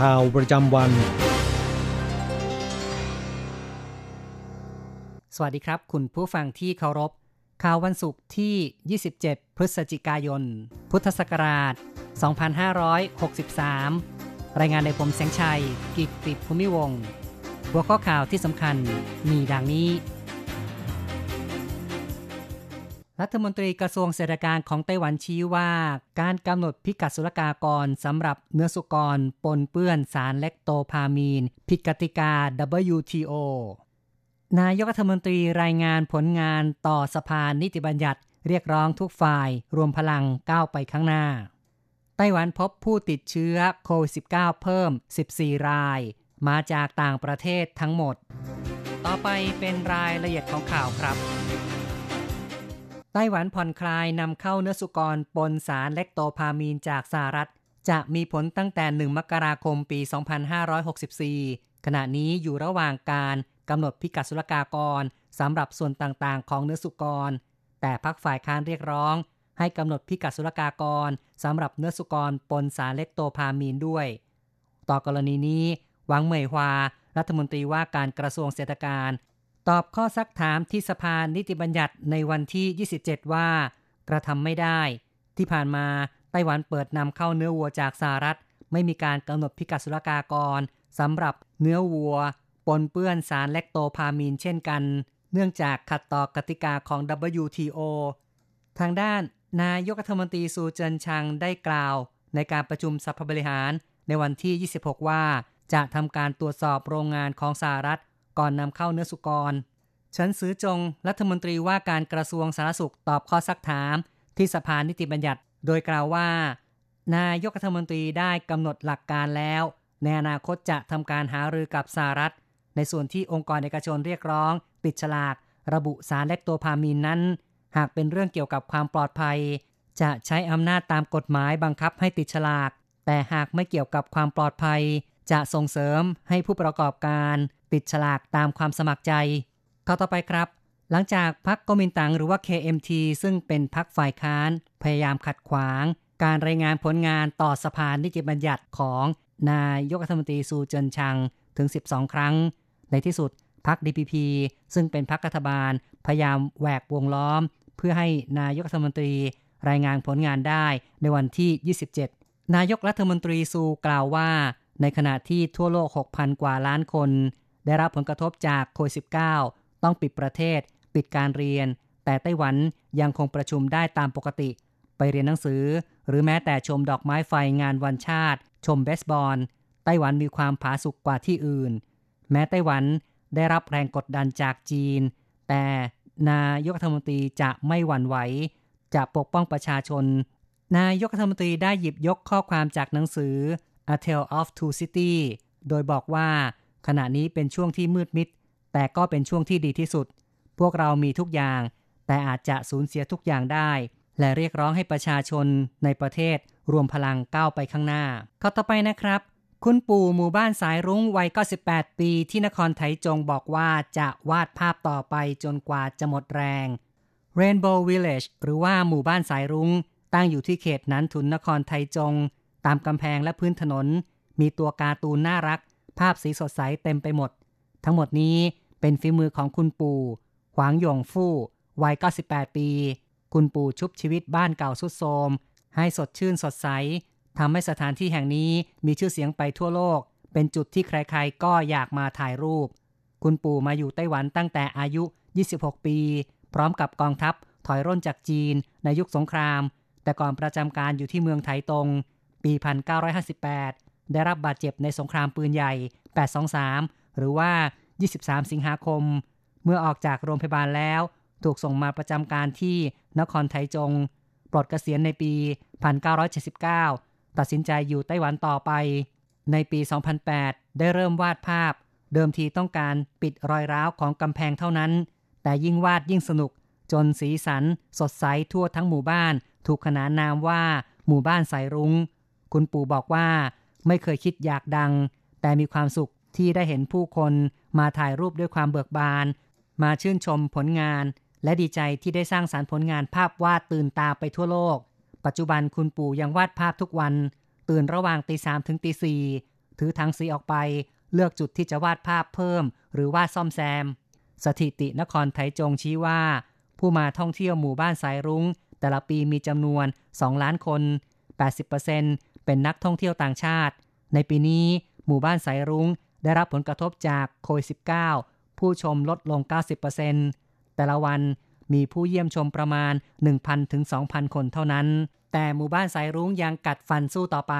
ข่าวประจำวัน สวัสดีครับ คุณผู้ฟังที่เคารพ ข่าววันศุกร์ที่ 27 พฤศจิกายน พุทธศักราช 2563 รายงานโดยผมแสงชัย กิตติภูมิวงศ์หัวข้อข่าวที่สำคัญมีดังนี้ รัฐมนตรีกระทรวงเศรษฐการของไต้หวันชี้ว่า การกำหนดพิกัดศุลกากรสำหรับเนื้อสุกร ปนเปื้อนสารเล็กโตพามีน ผิดกติกา WTO นายกรัฐมนตรีรายงานผลงานต่อสภานิติบัญญัติ เรียกร้องทุกฝ่าย รวมพลังก้าวไปข้างหน้า ไต้หวันพบผู้ติดเชื้อโควิด -19 เพิ่ม 14 ราย มาจากต่างประเทศทั้งหมด ต่อไปเป็นรายละเอียดของข่าวครับ ไต้หวันผ่อนคลายนำเข้าเนื้อสุกรปนสารเล็กโตพามีนจากสหรัฐ จะมีผลตั้งแต่ 1 มกราคมปี 2564 ขณะนี้อยู่ระหว่างการกำหนดพิกัดศุลกากรสำหรับส่วนต่างๆ ของเนื้อสุกร แต่พักฝ่ายค้านเรียกร้อง ให้กำหนดพิกัดศุลกากรสำหรับเนื้อสุกรปนสารเล็กโตพามีนด้วย ต่อกรณีนี้หวังเหมยฮวารัฐมนตรีว่าการกระทรวงเศรษฐการ ตอบข้อซักถามที่สภานิติบัญญัติในวันที่ 27 ว่า กระทำไม่ได้ ที่ผ่านมาไต้หวันเปิดนำเข้าเนื้อวัวจากสหรัฐ ไม่มีการกำหนดพิกัดศุลกากรสำหรับเนื้อวัว ปนเปื้อนสารแรคโตพามีนเช่นกัน เนื่องจากขัดต่อกติกาของ WTO ทางด้านนายกรัฐมนตรีซูเจินชังได้กล่าว ในการประชุมสภาบริหารในวันที่ 26 ว่า จะทำการตรวจสอบโรงงานของสหรัฐ ก่อนนำเข้าเนื้อสุกรฉันซื้อจงรัฐมนตรีว่าการกระทรวงสาธารณสุขตอบข้อซักถามที่สภานิติบัญญัติ โดยกล่าวว่า นายกรัฐมนตรีได้กำหนดหลักการแล้ว ในอนาคตจะทำการหารือกับสหรัฐ ในส่วนที่องค์กรเอกชนเรียกร้อง ติดฉลาก ระบุสารเล็กตัวพามีนนั้น หากเป็นเรื่องเกี่ยวกับความปลอดภัย จะใช้อำนาจตามกฎหมายบังคับให้ติดฉลาก แต่หากไม่เกี่ยวกับความปลอดภัย จะส่งเสริมให้ผู้ประกอบการติดฉลากตามความสมัครใจข้าต่อไปครับ หลังจากพรรคกมินตังหรือว่า KMT ซึ่งเป็นพรรคฝ่ายค้าน พยายามขัดขวาง การรายงานผลงานต่อสภานิติบัญญัติของนายกรัฐมนตรีซูเจินชังถึง 12 ครั้ง ในที่สุดพรรค DPP ซึ่งเป็นพรรครัฐบาล พยายามแหวกวงล้อม เพื่อให้นายกรัฐมนตรีรายงานผลงานได้ในวันที่ 27 นายกรัฐมนตรีซูกล่าวว่า ในขณะที่ทั่วโลก 6,000 กว่าล้านคน ได้รับผลกระทบจากโควิด -19 ต้องปิดประเทศ ปิดการเรียน แต่ไต้หวันยังคงประชุมได้ตามปกติ ไปเรียนหนังสือ หรือแม้แต่ชมดอกไม้ไฟงานวันชาติ ชมเบสบอล ไต้หวันมีความผาสุกกว่าที่อื่น แม้ไต้หวันได้รับแรงกดดันจากจีน แต่นายกรัฐมนตรีจะไม่หวั่นไหว จะปกป้องประชาชน นายกรัฐมนตรีได้หยิบยกข้อความจากหนังสือ A Tale of Two City โดยบอกว่า ขณะนี้เป็นช่วงที่มืดมิด แต่ก็เป็นช่วงที่ดีที่สุด พวกเรามีทุกอย่าง แต่อาจจะสูญเสียทุกอย่างได้ และเรียกร้องให้ประชาชนในประเทศรวมพลังก้าวไปข้างหน้าข้อต่อไปนะครับ คุณปู่หมู่บ้านสายรุ้งวัย 98 ปีที่นครไถจงบอกว่าจะวาดภาพต่อไปจนกว่าจะหมดแรง Rainbow Village หรือว่าหมู่บ้านสายรุง้ง ตั้งอยู่ที่เขตนั้นทุนนครไทจง ตามกำแพงและพื้นถนน มีตัวการ์ตูนน่ารัก ภาพสีสดใสเต็มไปหมด ทั้งหมดนี้เป็นฝีมือของคุณปู่ หวางหยงฟู่ วัย 98 ปี คุณปู่ชุบชีวิตบ้านเก่าสุดโทรมให้สดชื่นสดใสทำให้สถานที่แห่งนี้มีชื่อเสียงไปทั่วโลก เป็นจุดที่ใครๆ ก็อยากมาถ่ายรูป คุณปู่มาอยู่ไต้หวันตั้งแต่อายุ 26 ปี พร้อมกับกองทัพถอยร่นจากจีนในยุคสงคราม แต่ก่อนประจำการอยู่ที่เมืองไถตง ปี 1958 ได้รับบาดเจ็บในสงครามปืนใหญ่ 823 หรือว่า 23 สิงหาคม เมื่อออกจากโรงพยาบาลแล้ว ถูกส่งมาประจำการที่นครไทจง ปลดเกษียณในปี 1979 ตัดสินใจอยู่ไต้หวันต่อไป ในปี 2008 ได้เริ่มวาดภาพ เดิมทีต้องการปิดรอยร้าวของกำแพงเท่านั้น แต่ยิ่งวาดยิ่งสนุกจนสีสันสดใสทั่วทั้งหมู่บ้าน ถูกขนานนามว่า หมู่บ้านสายรุง้ง คุณปู่บอกว่า ไม่เคยคิดอยากดัง แต่มีความสุขที่ได้เห็นผู้คนมาถ่ายรูปด้วยความเบิกบาน มาชื่นชมผลงาน และดีใจที่ได้สร้างสารรค์ผลงานภาพวาดตื่นตาไปทั่วโลก ปัจจุบันคุณปู่ยังวาดภาพทุกวัน ตื่นระหว่างตีสามถึงตีสี่ถือถังสีออกไป เลือกจุดที่จะวาดภาพเพิ่ม หรือวาดซ่อมแซม สถิตินครไทจงชี้ว่า ผู้มาท่องเที่ยวหมู่บ้านสายรุง้ง แต่ละปีมีจำนวน 2 ล้านคน 80%เเป็นนักท่องเที่ยวต่างชาติ ในปีนี้หมู่บ้านสายรุง้งได้รับผลกระทบจากโควิด -19 ผู้ชมลดลง 90%แต่ละวันมีผู้เยี่ยมชมประมาณ 1,000 ถึง 2,000 คนเท่านั้น แต่หมู่บ้านสายรุ้งยังกัดฟันสู้ต่อไป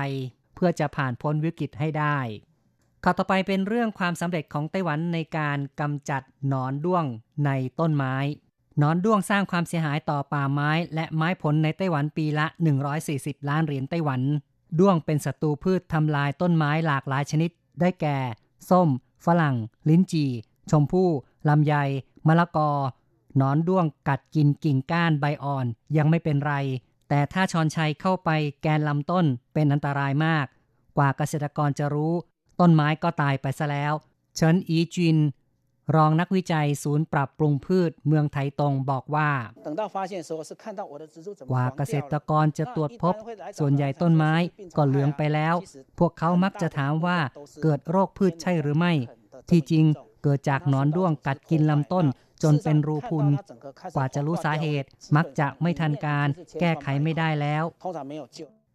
เพื่อจะผ่านพ้นวิกฤตให้ได้ ข่าวต่อไปเป็นเรื่องความสำเร็จของไต้หวันในการกำจัดหนอนด้วงในต้นไม้ หนอนด้วงสร้างความเสียหายต่อป่าไม้ และไม้ผลในไต้หวันปีละ 140 ล้านเหรียญไต้หวัน ด้วงเป็นศัตรูพืชทำลายต้นไม้หลากหลายชนิด ได้แก่ ส้ม ฝรั่ง ลิ้นจี่ ชมพู่ลำไย มะละกอ หนอนด้วงกัดกินกิ่งก้านใบอ่อนยังไม่เป็นไร แต่ถ้าชอนชัยเข้าไปแกนลำต้นเป็นอันตรายมาก กว่าเกษตรกรจะรู้ ต้นไม้ก็ตายไปซะแล้วเฉินอีจิน รองนักวิจัยศูนย์ปรับปรุงพืชเมืองไทตรงบอกว่า กว่าเกษตรกรจะตรวจพบ ส่วนใหญ่ต้นไม้ก็เหลืองไปแล้ว พวกเขามักจะถามว่าเกิดโรคพืชใช่หรือไม่ ที่จริงเกิดจากนอนด้วงกัดกินลำต้นจนเป็นรูพุน กว่าจะรู้สาเหตุมักจะไม่ทันการ แก้ไขไม่ได้แล้ว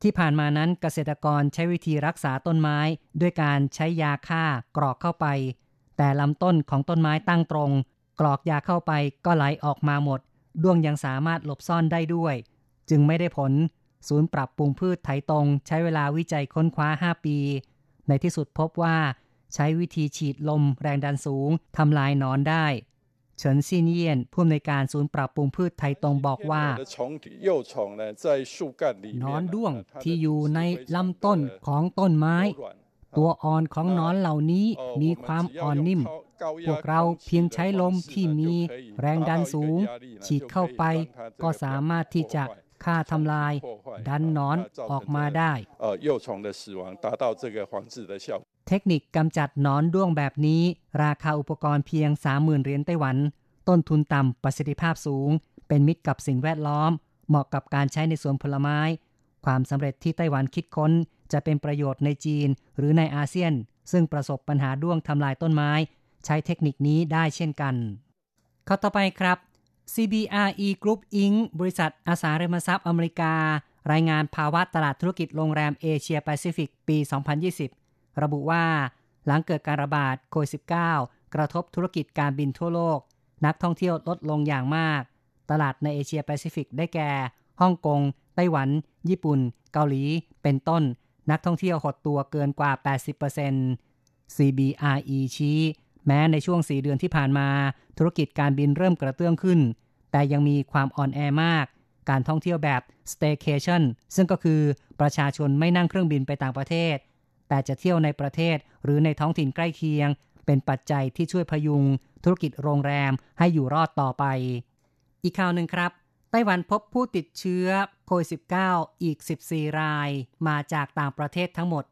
ที่ผ่านมานั้นเกษตรกรใช้วิธีรักษาต้นไม้ ด้วยการใช้ยาฆ่ากรอกเข้าไป แต่ลำต้นของต้นไม้ตั้งตรง กรอกยาเข้าไปก็ไหลออกมาหมด ด้วงยังสามารถหลบซ่อนได้ด้วย จึงไม่ได้ผล ศูนย์ปรับปรุงพืชไถตรง ใช้เวลาวิจัยค้นคว้า 5 ปี ในที่สุดพบว่า ใช้วิธีฉีดลมแรงดันสูงทำลายนอนได้เฉินซินเยียนผู้อำนวยการศูนย์ปรับปรุงพืชไทยตรงบอกว่านอนด้วงที่อยู่ในลำต้นของต้นไม้ ตัวอ่อนของนอนเหล่านี้มีความอ่อนนิ่ม พวกเราเพียงใช้ลมที่มีแรงดันสูง ฉีดเข้าไปก็สามารถที่จะฆ่าทำลาย ดันนอนออกมาได้ เทคนิคกำจัดหนอนด้วงแบบนี้ ราคาอุปกรณ์เพียง 30,000เหรียญไต้หวัน ต้นทุนต่ำประสิทธิภาพสูง เป็นมิตรกับสิ่งแวดล้อม เหมาะกับการใช้ในสวนผลไม้ ความสำเร็จที่ไต้หวันคิดค้น จะเป็นประโยชน์ในจีนหรือในอาเซียน ซึ่งประสบปัญหาด้วงทำลายต้นไม้ ใช้เทคนิคนี้ได้เช่นกัน ข้อต่อไปครับ CBRE Group Inc. บริษัทอสังหาริมทรัพย์อเมริกา รายงานภาวะตลาดธุรกิจโรงแรมเอเชียแปซิฟิกปี 2020 ระบุว่า หลังเกิดการระบาดโควิด -19 กระทบธุรกิจการบินทั่วโลก นักท่องเที่ยวลดลงอย่างมาก ตลาดในเอเชียแปซิฟิกได้แก่ ฮ่องกง ไต้หวัน ญี่ปุ่น เกาหลี เป็นต้น นักท่องเที่ยวหดตัวเกินกว่า 80% CBRE ชี้ แม้ในช่วง 4 เดือนที่ผ่านมา ธุรกิจการบินเริ่มกระเตื้องขึ้น แต่ยังมีความอ่อนแอมาก การท่องเที่ยวแบบ staycation ซึ่งก็คือประชาชนไม่นั่งเครื่องบินไปต่างประเทศ แต่จะเที่ยวในประเทศหรือในท้องถิ่นใกล้เคียง เป็นปัจจัยที่ช่วยพยุง ธุรกิจโรงแรมให้อยู่รอดต่อไป อีกข่าวหนึ่งครับ ต้หวันพบผู้ติดเชื้อโควิด -19 อีก 14 รายมาจากต่างประเทศทั้งหมด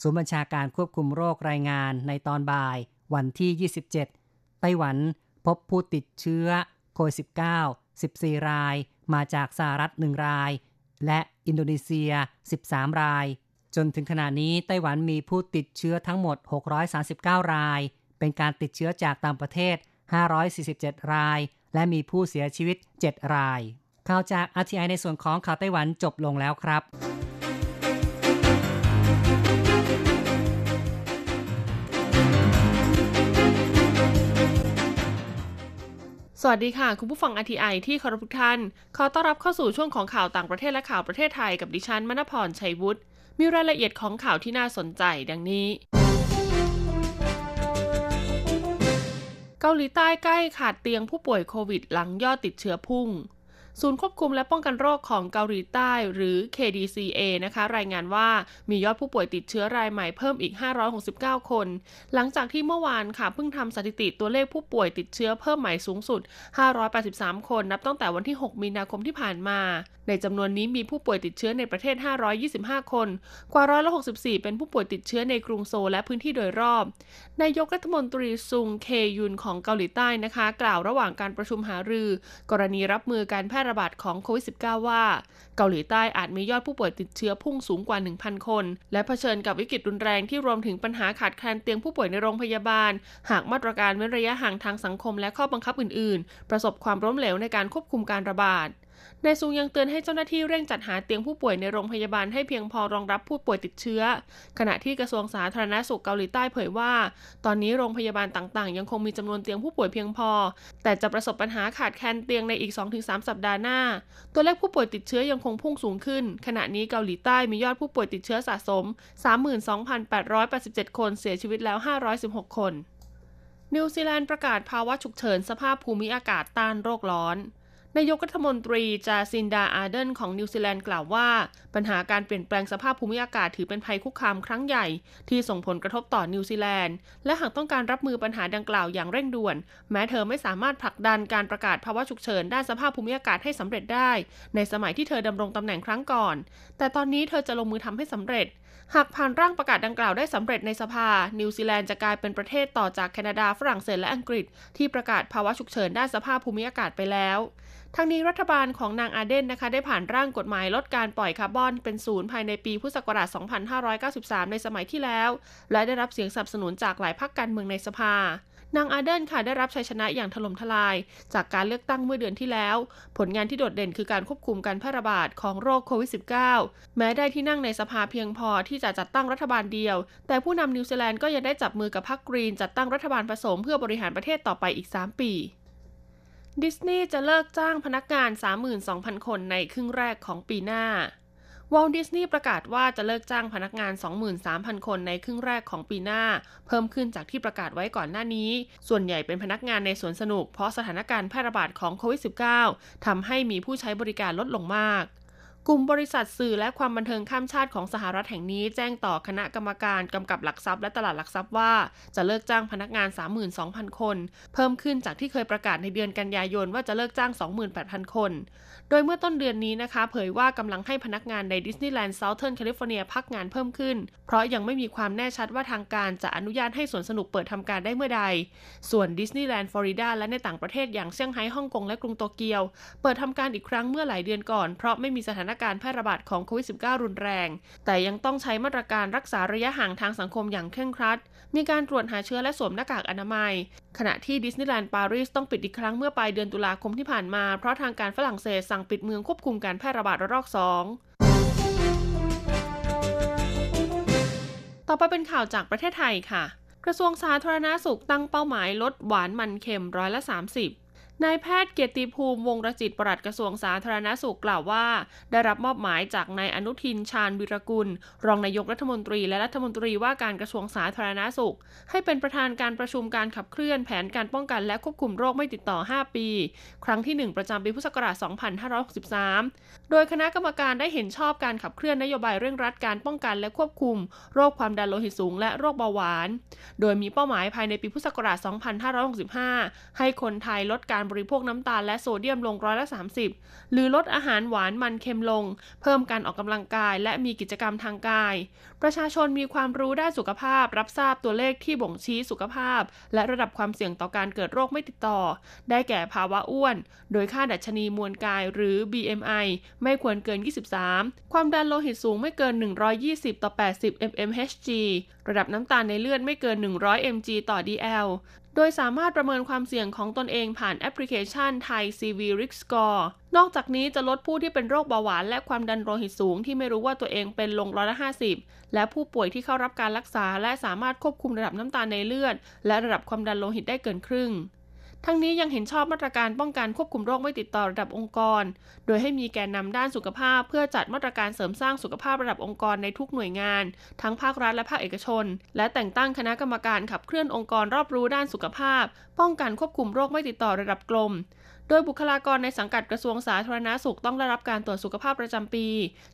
ศูนย์บัญชาการควบคุมโรครายงานในตอนบ่าย วันที่ 27 ไต้หวันพบผู้ติดเชื้อโควิด -19 14 รายมาจากสหรัฐ 1 ราย และอินโดนีเซีย 13 ราย จนถึงขณะนี้ไต้หวันมีผู้ติดเชื้อทั้งหมด 639 ราย เป็นการติดเชื้อจากต่างประเทศ 547 ราย และมีผู้เสียชีวิต 7 ราย ข่าวจาก RTI ในส่วนของข่าวไต้หวันจบลงแล้วครับ สวัสดีค่ะ คุณผู้ฟัง RTI ที่เคารพทุกท่าน ขอต้อนรับเข้าสู่ช่วงของข่าวต่างประเทศและข่าวประเทศไทยกับดิฉันมณพรชัยวุฒิ มีรายละเอียดของข่าวที่น่าสนใจดังนี้ เกาหลีใต้ใกล้ขาดเตียงผู้ป่วยโควิดหลังยอดติดเชื้อพุ่ง ศูนย์ควบคุมและป้องกันโรคของเกาหลีใต้หรือ KDCA นะคะ รายงานว่ามียอดผู้ป่วยติดเชื้อรายใหม่เพิ่มอีก 569 คน หลังจากที่เมื่อวานค่ะเพิ่งทำสถิติตัวเลขผู้ป่วยติดเชื้อเพิ่มใหม่สูงสุด 583 คน นับตั้งแต่วันที่ 6 มีนาคมที่ผ่านมา ในจำนวนนี้มีผู้ป่วยติดเชื้อในประเทศ 525 คน กว่าร้อยละ64 เป็นผู้ป่วยติดเชื้อในกรุงโซลและพื้นที่โดยรอบ นายกรัฐมนตรีซุงเคยุนของเกาหลีใต้นะคะ กล่าวระหว่างการประชุมหารือ กรณีรับมือการแพร่ระบาดของโควิด -19 ว่า เกาหลีใต้อาจมียอดผู้ป่วยติดเชื้อพุ่งสูงกว่า 1,000 คน และเผชิญกับวิกฤตรุนแรงที่รวมถึงปัญหาขาดแคลนเตียงผู้ป่วยในโรงพยาบาล หากมาตรการเว้นระยะห่างทางสังคมและข้อบังคับอื่น ๆ ประสบความล้มเหลวในการควบคุมการระบาด นายซุงยังเตือนให้เจ้าหน้าที่เร่งจัดหาเตียงผู้ป่วยในโรงพยาบาลให้เพียงพอรองรับผู้ป่วยติดเชื้อ ขณะที่กระทรวงสาธารณสุขเกาหลีใต้เผยว่า ตอนนี้โรงพยาบาลต่างๆ ยังคงมีจำนวนเตียงผู้ป่วยเพียงพอ แต่จะประสบปัญหาขาดแคลนเตียงในอีก 2-3 สัปดาห์หน้า ตัวเลขผู้ป่วยติดเชื้อยังคงพุ่งสูงขึ้น ขณะนี้เกาหลีใต้มียอดผู้ป่วยติดเชื้อสะสม 32,887 คนเสียชีวิตแล้ว 516 คน นิวซีแลนด์ประกาศภาวะฉุกเฉินสภาพภูมิอากาศต้านโรคร้อน นายกรัฐมนตรีจาซินดาอาร์เดนของนิวซีแลนด์กล่าวว่า ปัญหาการเปลี่ยนแปลงสภาพภูมิอากาศถือเป็นภัยคุกคามครั้งใหญ่ ที่ส่งผลกระทบต่อนิวซีแลนด์ และหากต้องการรับมือปัญหาดังกล่าวอย่างเร่งด่วน แม้เธอไม่สามารถผลักดันการประกาศภาวะฉุกเฉินด้านสภาพภูมิอากาศให้สำเร็จได้ ในสมัยที่เธอดำรงตำแหน่งครั้งก่อน แต่ตอนนี้เธอจะลงมือทำให้สำเร็จหากผ่านร่างประกาศดังกล่าวได้สำเร็จในสภา นิวซีแลนด์จะกลายเป็นประเทศต่อจากแคนาดาฝรั่งเศสและอังกฤษ ที่ประกาศภาวะฉุกเฉินด้านสภาพภูมิอากาศไปแล้ว ทั้งนี้รัฐบาลของนางอาร์เดนนะคะได้ผ่านร่างกฎหมายลดการปล่อยคาร์บอนเป็นศูนย์ภายในปีพุทธศักราช 2593 ในสมัยที่แล้ว และได้รับเสียงสนับสนุนจากหลายพรรคการเมืองในสภา นางอาร์เดนค่ะได้รับชัยชนะอย่างถล่มทลาย จากการเลือกตั้งเมื่อเดือนที่แล้ว ผลงานที่โดดเด่นคือการควบคุมการแพร่ระบาดของโรคโควิด -19 แม้ได้ที่นั่งในสภาเพียงพอที่จะจัดตั้งรัฐบาลเดียว แต่ผู้นำนิวซีแลนด์ก็ยังได้จับมือกับพรรคกรีนจัดตั้งรัฐบาลผสมเพื่อบริหารประเทศต่อไปอีก 3 ปี ดิสนีย์จะเลิกจ้างพนักงาน 32,000 คนในครึ่งแรกของปีหน้าวอลดิสนีย์ประกาศว่าจะเลิกจ้างพนักงาน 23,000 คนในครึ่งแรกของปีหน้า เพิ่มขึ้นจากที่ประกาศไว้ก่อนหน้านี้ ส่วนใหญ่เป็นพนักงานในสวนสนุก เพราะสถานการณ์แพร่ระบาดของโควิด -19 ทำให้มีผู้ใช้บริการลดลงมาก กลุ่มบริษัทสื่อและความบันเทิงข้ามชาติของสหรัฐแห่งนี้แจ้งต่อคณะกรรมการกำกับหลักทรัพย์และตลาดหลักทรัพย์ว่าจะเลิกจ้างพนักงาน 32,000 คน เพิ่มขึ้นจากที่เคยประกาศในเดือนกันยายนว่าจะเลิกจ้าง 28,000 คน โดยเมื่อต้นเดือนนี้นะคะ เผยว่ากำลังให้พนักงานในดิสนีย์แลนด์เซาเทิร์นแคลิฟอร์เนียพักงานเพิ่มขึ้น เพราะยังไม่มีความแน่ชัดว่าทางการจะอนุญาตให้สวนสนุกเปิดทำการได้เมื่อใด ส่วนดิสนีย์แลนด์ฟลอริดาและในต่างประเทศอย่างเซี่ยงไฮ้ฮ่องกงและกรุงโตเกียว เปิดทำการอีกครั้งเมื่อหลายเดือนก่อนเพราะไม่มีสถานการณ์แพร่ระบาดของโควิด -19 รุนแรง แต่ยังต้องใช้มาตรการรักษาระยะห่างทางสังคมอย่างเคร่งครัด มีการตรวจหาเชื้อและสวมหน้ากากอนามัย ขณะที่ดิสนีย์แลนด์ปารีสต้องปิดอีกครั้งเมื่อปลายเดือนตุลาคมที่ผ่านมา เพราะทางการฝรั่งเศสสั่งปิดเมืองควบคุมการแพร่ระบาดระลอก2ต่อไปเป็นข่าวจากประเทศไทยค่ะ กระทรวงสาธารณาสุขตั้งเป้าหมายลดหวานมันเค็มร้อยละ 30 นายแพทย์เกียรติภูมิวงรจิตปลัดกระทรวงสาธารณาสุขกล่าวว่า ได้รับมอบหมายจากนายอนุทินชาญวิรกุล รองนายกรัฐมนตรีและรัฐมนตรีว่าการกระทรวงสาธารณาสุข ให้เป็นประธานการประชุมการขับเคลื่อนแผนการป้องกันและควบคุมโรคไม่ติดต่อ 5 ปี ครั้งที่ 1 ประจำปีพุทธศักราช 2563 โดยคณะกรรมการได้เห็นชอบการขับเคลื่อนนโยบายเร่งรัดการป้องกันและควบคุม โรคความดันโลหิตสูง และโรคเบาหวาน โดยมีเป้าหมายภายในปีพุทธศักราช 2565 ให้คนไทยลดการบริโภคน้ำตาลและโซเดียมลงร้อยละ 30 หรือลดอาหารหวานมันเค็มลง เพิ่มการออกกำลังกาย และมีกิจกรรมทางกาย ประชาชนมีความรู้ด้านสุขภาพ รับทราบตัวเลขที่บ่งชี้สุขภาพ และระดับความเสี่ยงต่อการเกิดโรคไม่ติดต่อ ได้แก่ภาวะอ้วน โดยค่าดัชนีมวลกายหรือ BMI ไม่ควรเกิน 23 ความดันโลหิตสูงไม่เกิน 120 ต่อ 80 mmHg ระดับน้ำตาลในเลือดไม่เกิน 100 mg ต่อ DL โดยสามารถประเมินความเสี่ยงของตนเองผ่านแอปพลิเคชันไทย CV Risk Score นอกจากนี้จะลดผู้ที่เป็นโรคเบาหวานและความดันโลหิตสูงที่ไม่รู้ว่าตัวเองเป็นลงร้อยละ50 และผู้ป่วยที่เข้ารับการรักษา และสามารถควบคุมระดับน้ำตาลในเลือด และระดับความดันโลหิตได้เกินครึ่ง ทั้งนี้ยังเห็นชอบมาตรการป้องกันควบคุมโรคไม่ติดต่อระดับองค์กร โดยให้มีแกนนำด้านสุขภาพ เพื่อจัดมาตรการเสริมสร้างสุขภาพระดับองค์กรในทุกหน่วยงาน ทั้งภาครัฐและภาคเอกชน และแต่งตั้งคณะกรรมการขับเคลื่อนองค์กรรอบรู้ด้านสุขภาพ ป้องกันควบคุมโรคไม่ติดต่อระดับกลมโดยบุคลากรในสังกัดกระทรวงสาธารณาสุขต้องได้รับการตรวจสุขภาพประจำปี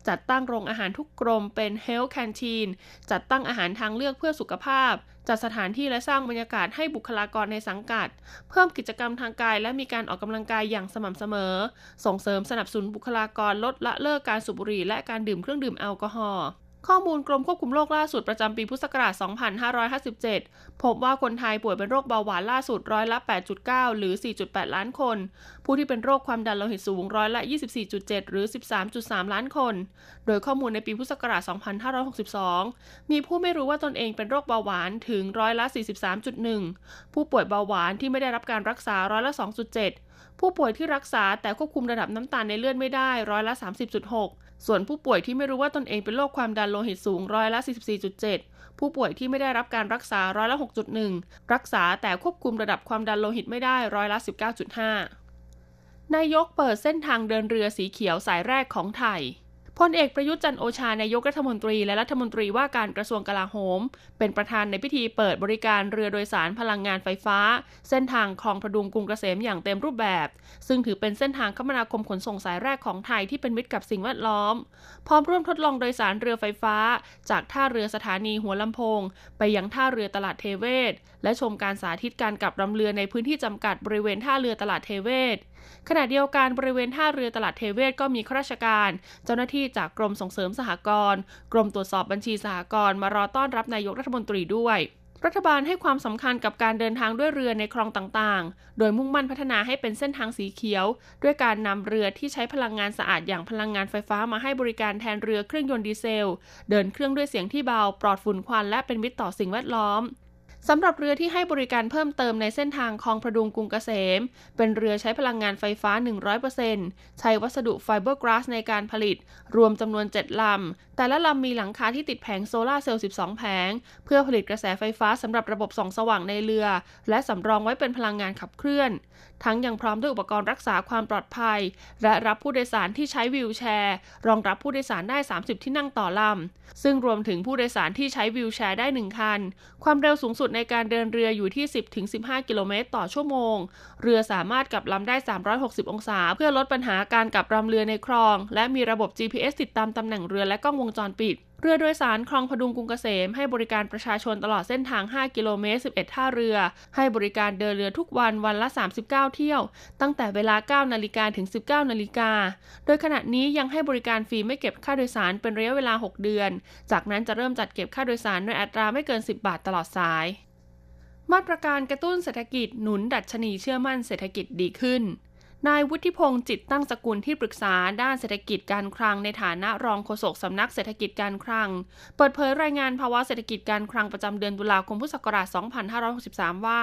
จัดตั้งโรงอาหารทุกกรมเป็น Health Canteen จัดตั้งอาหารทางเลือกเพื่อสุขภาพ จัดสถานที่และสร้างบรรยากาศให้บุคลากรในสังกัด เพิ่มกิจกรรมทางกายและมีการออกกำลังกายอย่างสม่ำเสมอ ส่งเสริมสนับสนุนบุคลากรลดละเลิกการสูบบุหรี่และการดื่มเครื่องดื่มแอลกอฮอล์ ข้อมูลกรมควบคุมโรคล่าสุดประจำปีพุทธศักราช 2557 พบว่าคนไทยป่วยเป็นโรคเบาหวานล่าสุดร้อยละ 8.9 หรือ 4.8 ล้านคน ผู้ที่เป็นโรคความดันโลหิตสูงร้อยละ 24.7 หรือ 13.3 ล้านคน โดยข้อมูลในปีพุทธศักราช 2562 มีผู้ไม่รู้ว่าตนเองเป็นโรคเบาหวานถึงร้อยละ 43.1 ผู้ป่วยเบาหวานที่ไม่ได้รับการรักษาร้อยละ 2.7 ผู้ป่วยที่รักษาแต่ควบคุมระดับน้ำตาลในเลือดไม่ได้ร้อยละ 30.6 ส่วนผู้ป่วยที่ไม่รู้ว่าตนเองเป็นโรคความดันโลหิตสูงร้อยละ 44.7 ผู้ป่วยที่ไม่ได้รับการรักษาร้อยละ 6.1 รักษาแต่ควบคุมระดับความดันโลหิตไม่ได้ร้อยละ 19.5 นายกเปิดเส้นทางเดินเรือสีเขียวสายแรกของไทย พลเอกประยุทธ์จันโอชานายกรัฐมนตรีและรัฐมนตรีว่าการกระทรวงกลาโหม เป็นประธานในพิธีเปิดบริการเรือโดยสารพลังงานไฟฟ้า เส้นทางคลองพดุงกรุงเกษมอย่างเต็มรูปแบบ ซึ่งถือเป็นเส้นทางคมนาคมขนส่งสายแรกของไทยที่เป็นมิตรกับสิ่งแวดล้อม พร้อมร่วมทดลองโดยสารเรือไฟฟ้า จากท่าเรือสถานีหัวลำโพง ไปยังท่าเรือตลาดเทเวศร์ และชมการสาธิตการกลับลำเรือในพื้นที่จำกัดบริเวณท่าเรือตลาดเทเวศร์ ขณะเดียวกันบริเวณท่าเรือตลาดเทเวศร์ก็มีข้าราชการ เจ้าหน้าที่จากกรมส่งเสริมสหกรณ์กรมตรวจสอบบัญชีสหกรณ์มารอต้อนรับนายกรัฐมนตรีด้วยรัฐบาลให้ความสำคัญกับการเดินทางด้วยเรือในคลองต่างๆ โดยมุ่งมั่นพัฒนาให้เป็นเส้นทางสีเขียว ด้วยการนำเรือที่ใช้พลังงานสะอาดอย่างพลังงานไฟฟ้ามาให้บริการแทนเรือเครื่องยนต์ดีเซล เดินเครื่องด้วยเสียงที่เบา ปลอดฝุ่นควันและเป็นมิตรต่อสิ่งแวดล้อม สำหรับเรือที่ให้บริการเพิ่มเติมในเส้นทางคลองพดุงกรุงเกษม เป็นเรือใช้พลังงานไฟฟ้า 100%ใช้วัสดุไฟเบอร์กราสในการผลิต รวมจำนวน 7 ลำ แต่ละลำมีหลังคาที่ติดแผงโซลาเซลล์ 12 แผง เพื่อผลิตกระแสไฟฟ้าสำหรับระบบส่องสว่างในเรือ และสำรองไว้เป็นพลังงานขับเคลื่อน ทั้งยังพร้อมด้วยอุปกรณ์รักษาความปลอดภัย และรับผู้โดยสารที่ใช้วีลแชร์ รองรับผู้โดยสารได้ 30 ที่นั่งต่อลำซึ่งรวมถึงผู้โดยสารที่ใช้วีลแชร์ได้1คันความเร็วสูงสุดในการเดินเรืออยู่ที่ 10-15 กิโลเมตรต่อชั่วโมง เรือสามารถกลับลำได้ 360 องศา เพื่อลดปัญหาการกลับลำเรือในคลอง และมีระบบ GPS ติดตามตำแหน่งเรือและกล้องวงจรปิด เรือโดยสารคลองพดุงกรุงเกษมให้บริการประชาชนตลอดเส้นทาง 5 กิโลเมตร 11 ท่าเรือ ให้บริการเดินเรือทุกวันวันละ 39 เที่ยว ตั้งแต่เวลา 9 นาฬิกาถึง 19 นาฬิกา โดยขณะนี้ยังให้บริการฟรีไม่เก็บค่าโดยสารเป็นระยะเวลา 6 เดือน จากนั้นจะเริ่มจัดเก็บค่าโดยสารในอัตราไม่เกิน 10 บาทตลอดสาย มาตรการกระตุ้นเศรษฐกิจหนุนดัชนีเชื่อมั่นเศรษฐกิจดีขึ้น นายวุฒิพงศ์จิตตั้งสกุลที่ปรึกษาด้านเศรษฐกิจการคลังในฐานะรองโฆษกสำนักเศรษฐกิจการคลัง เปิดเผยรายงานภาวะเศรษฐกิจการคลังประจำเดือนตุลาคมพุทธศักราช 2563 ว่า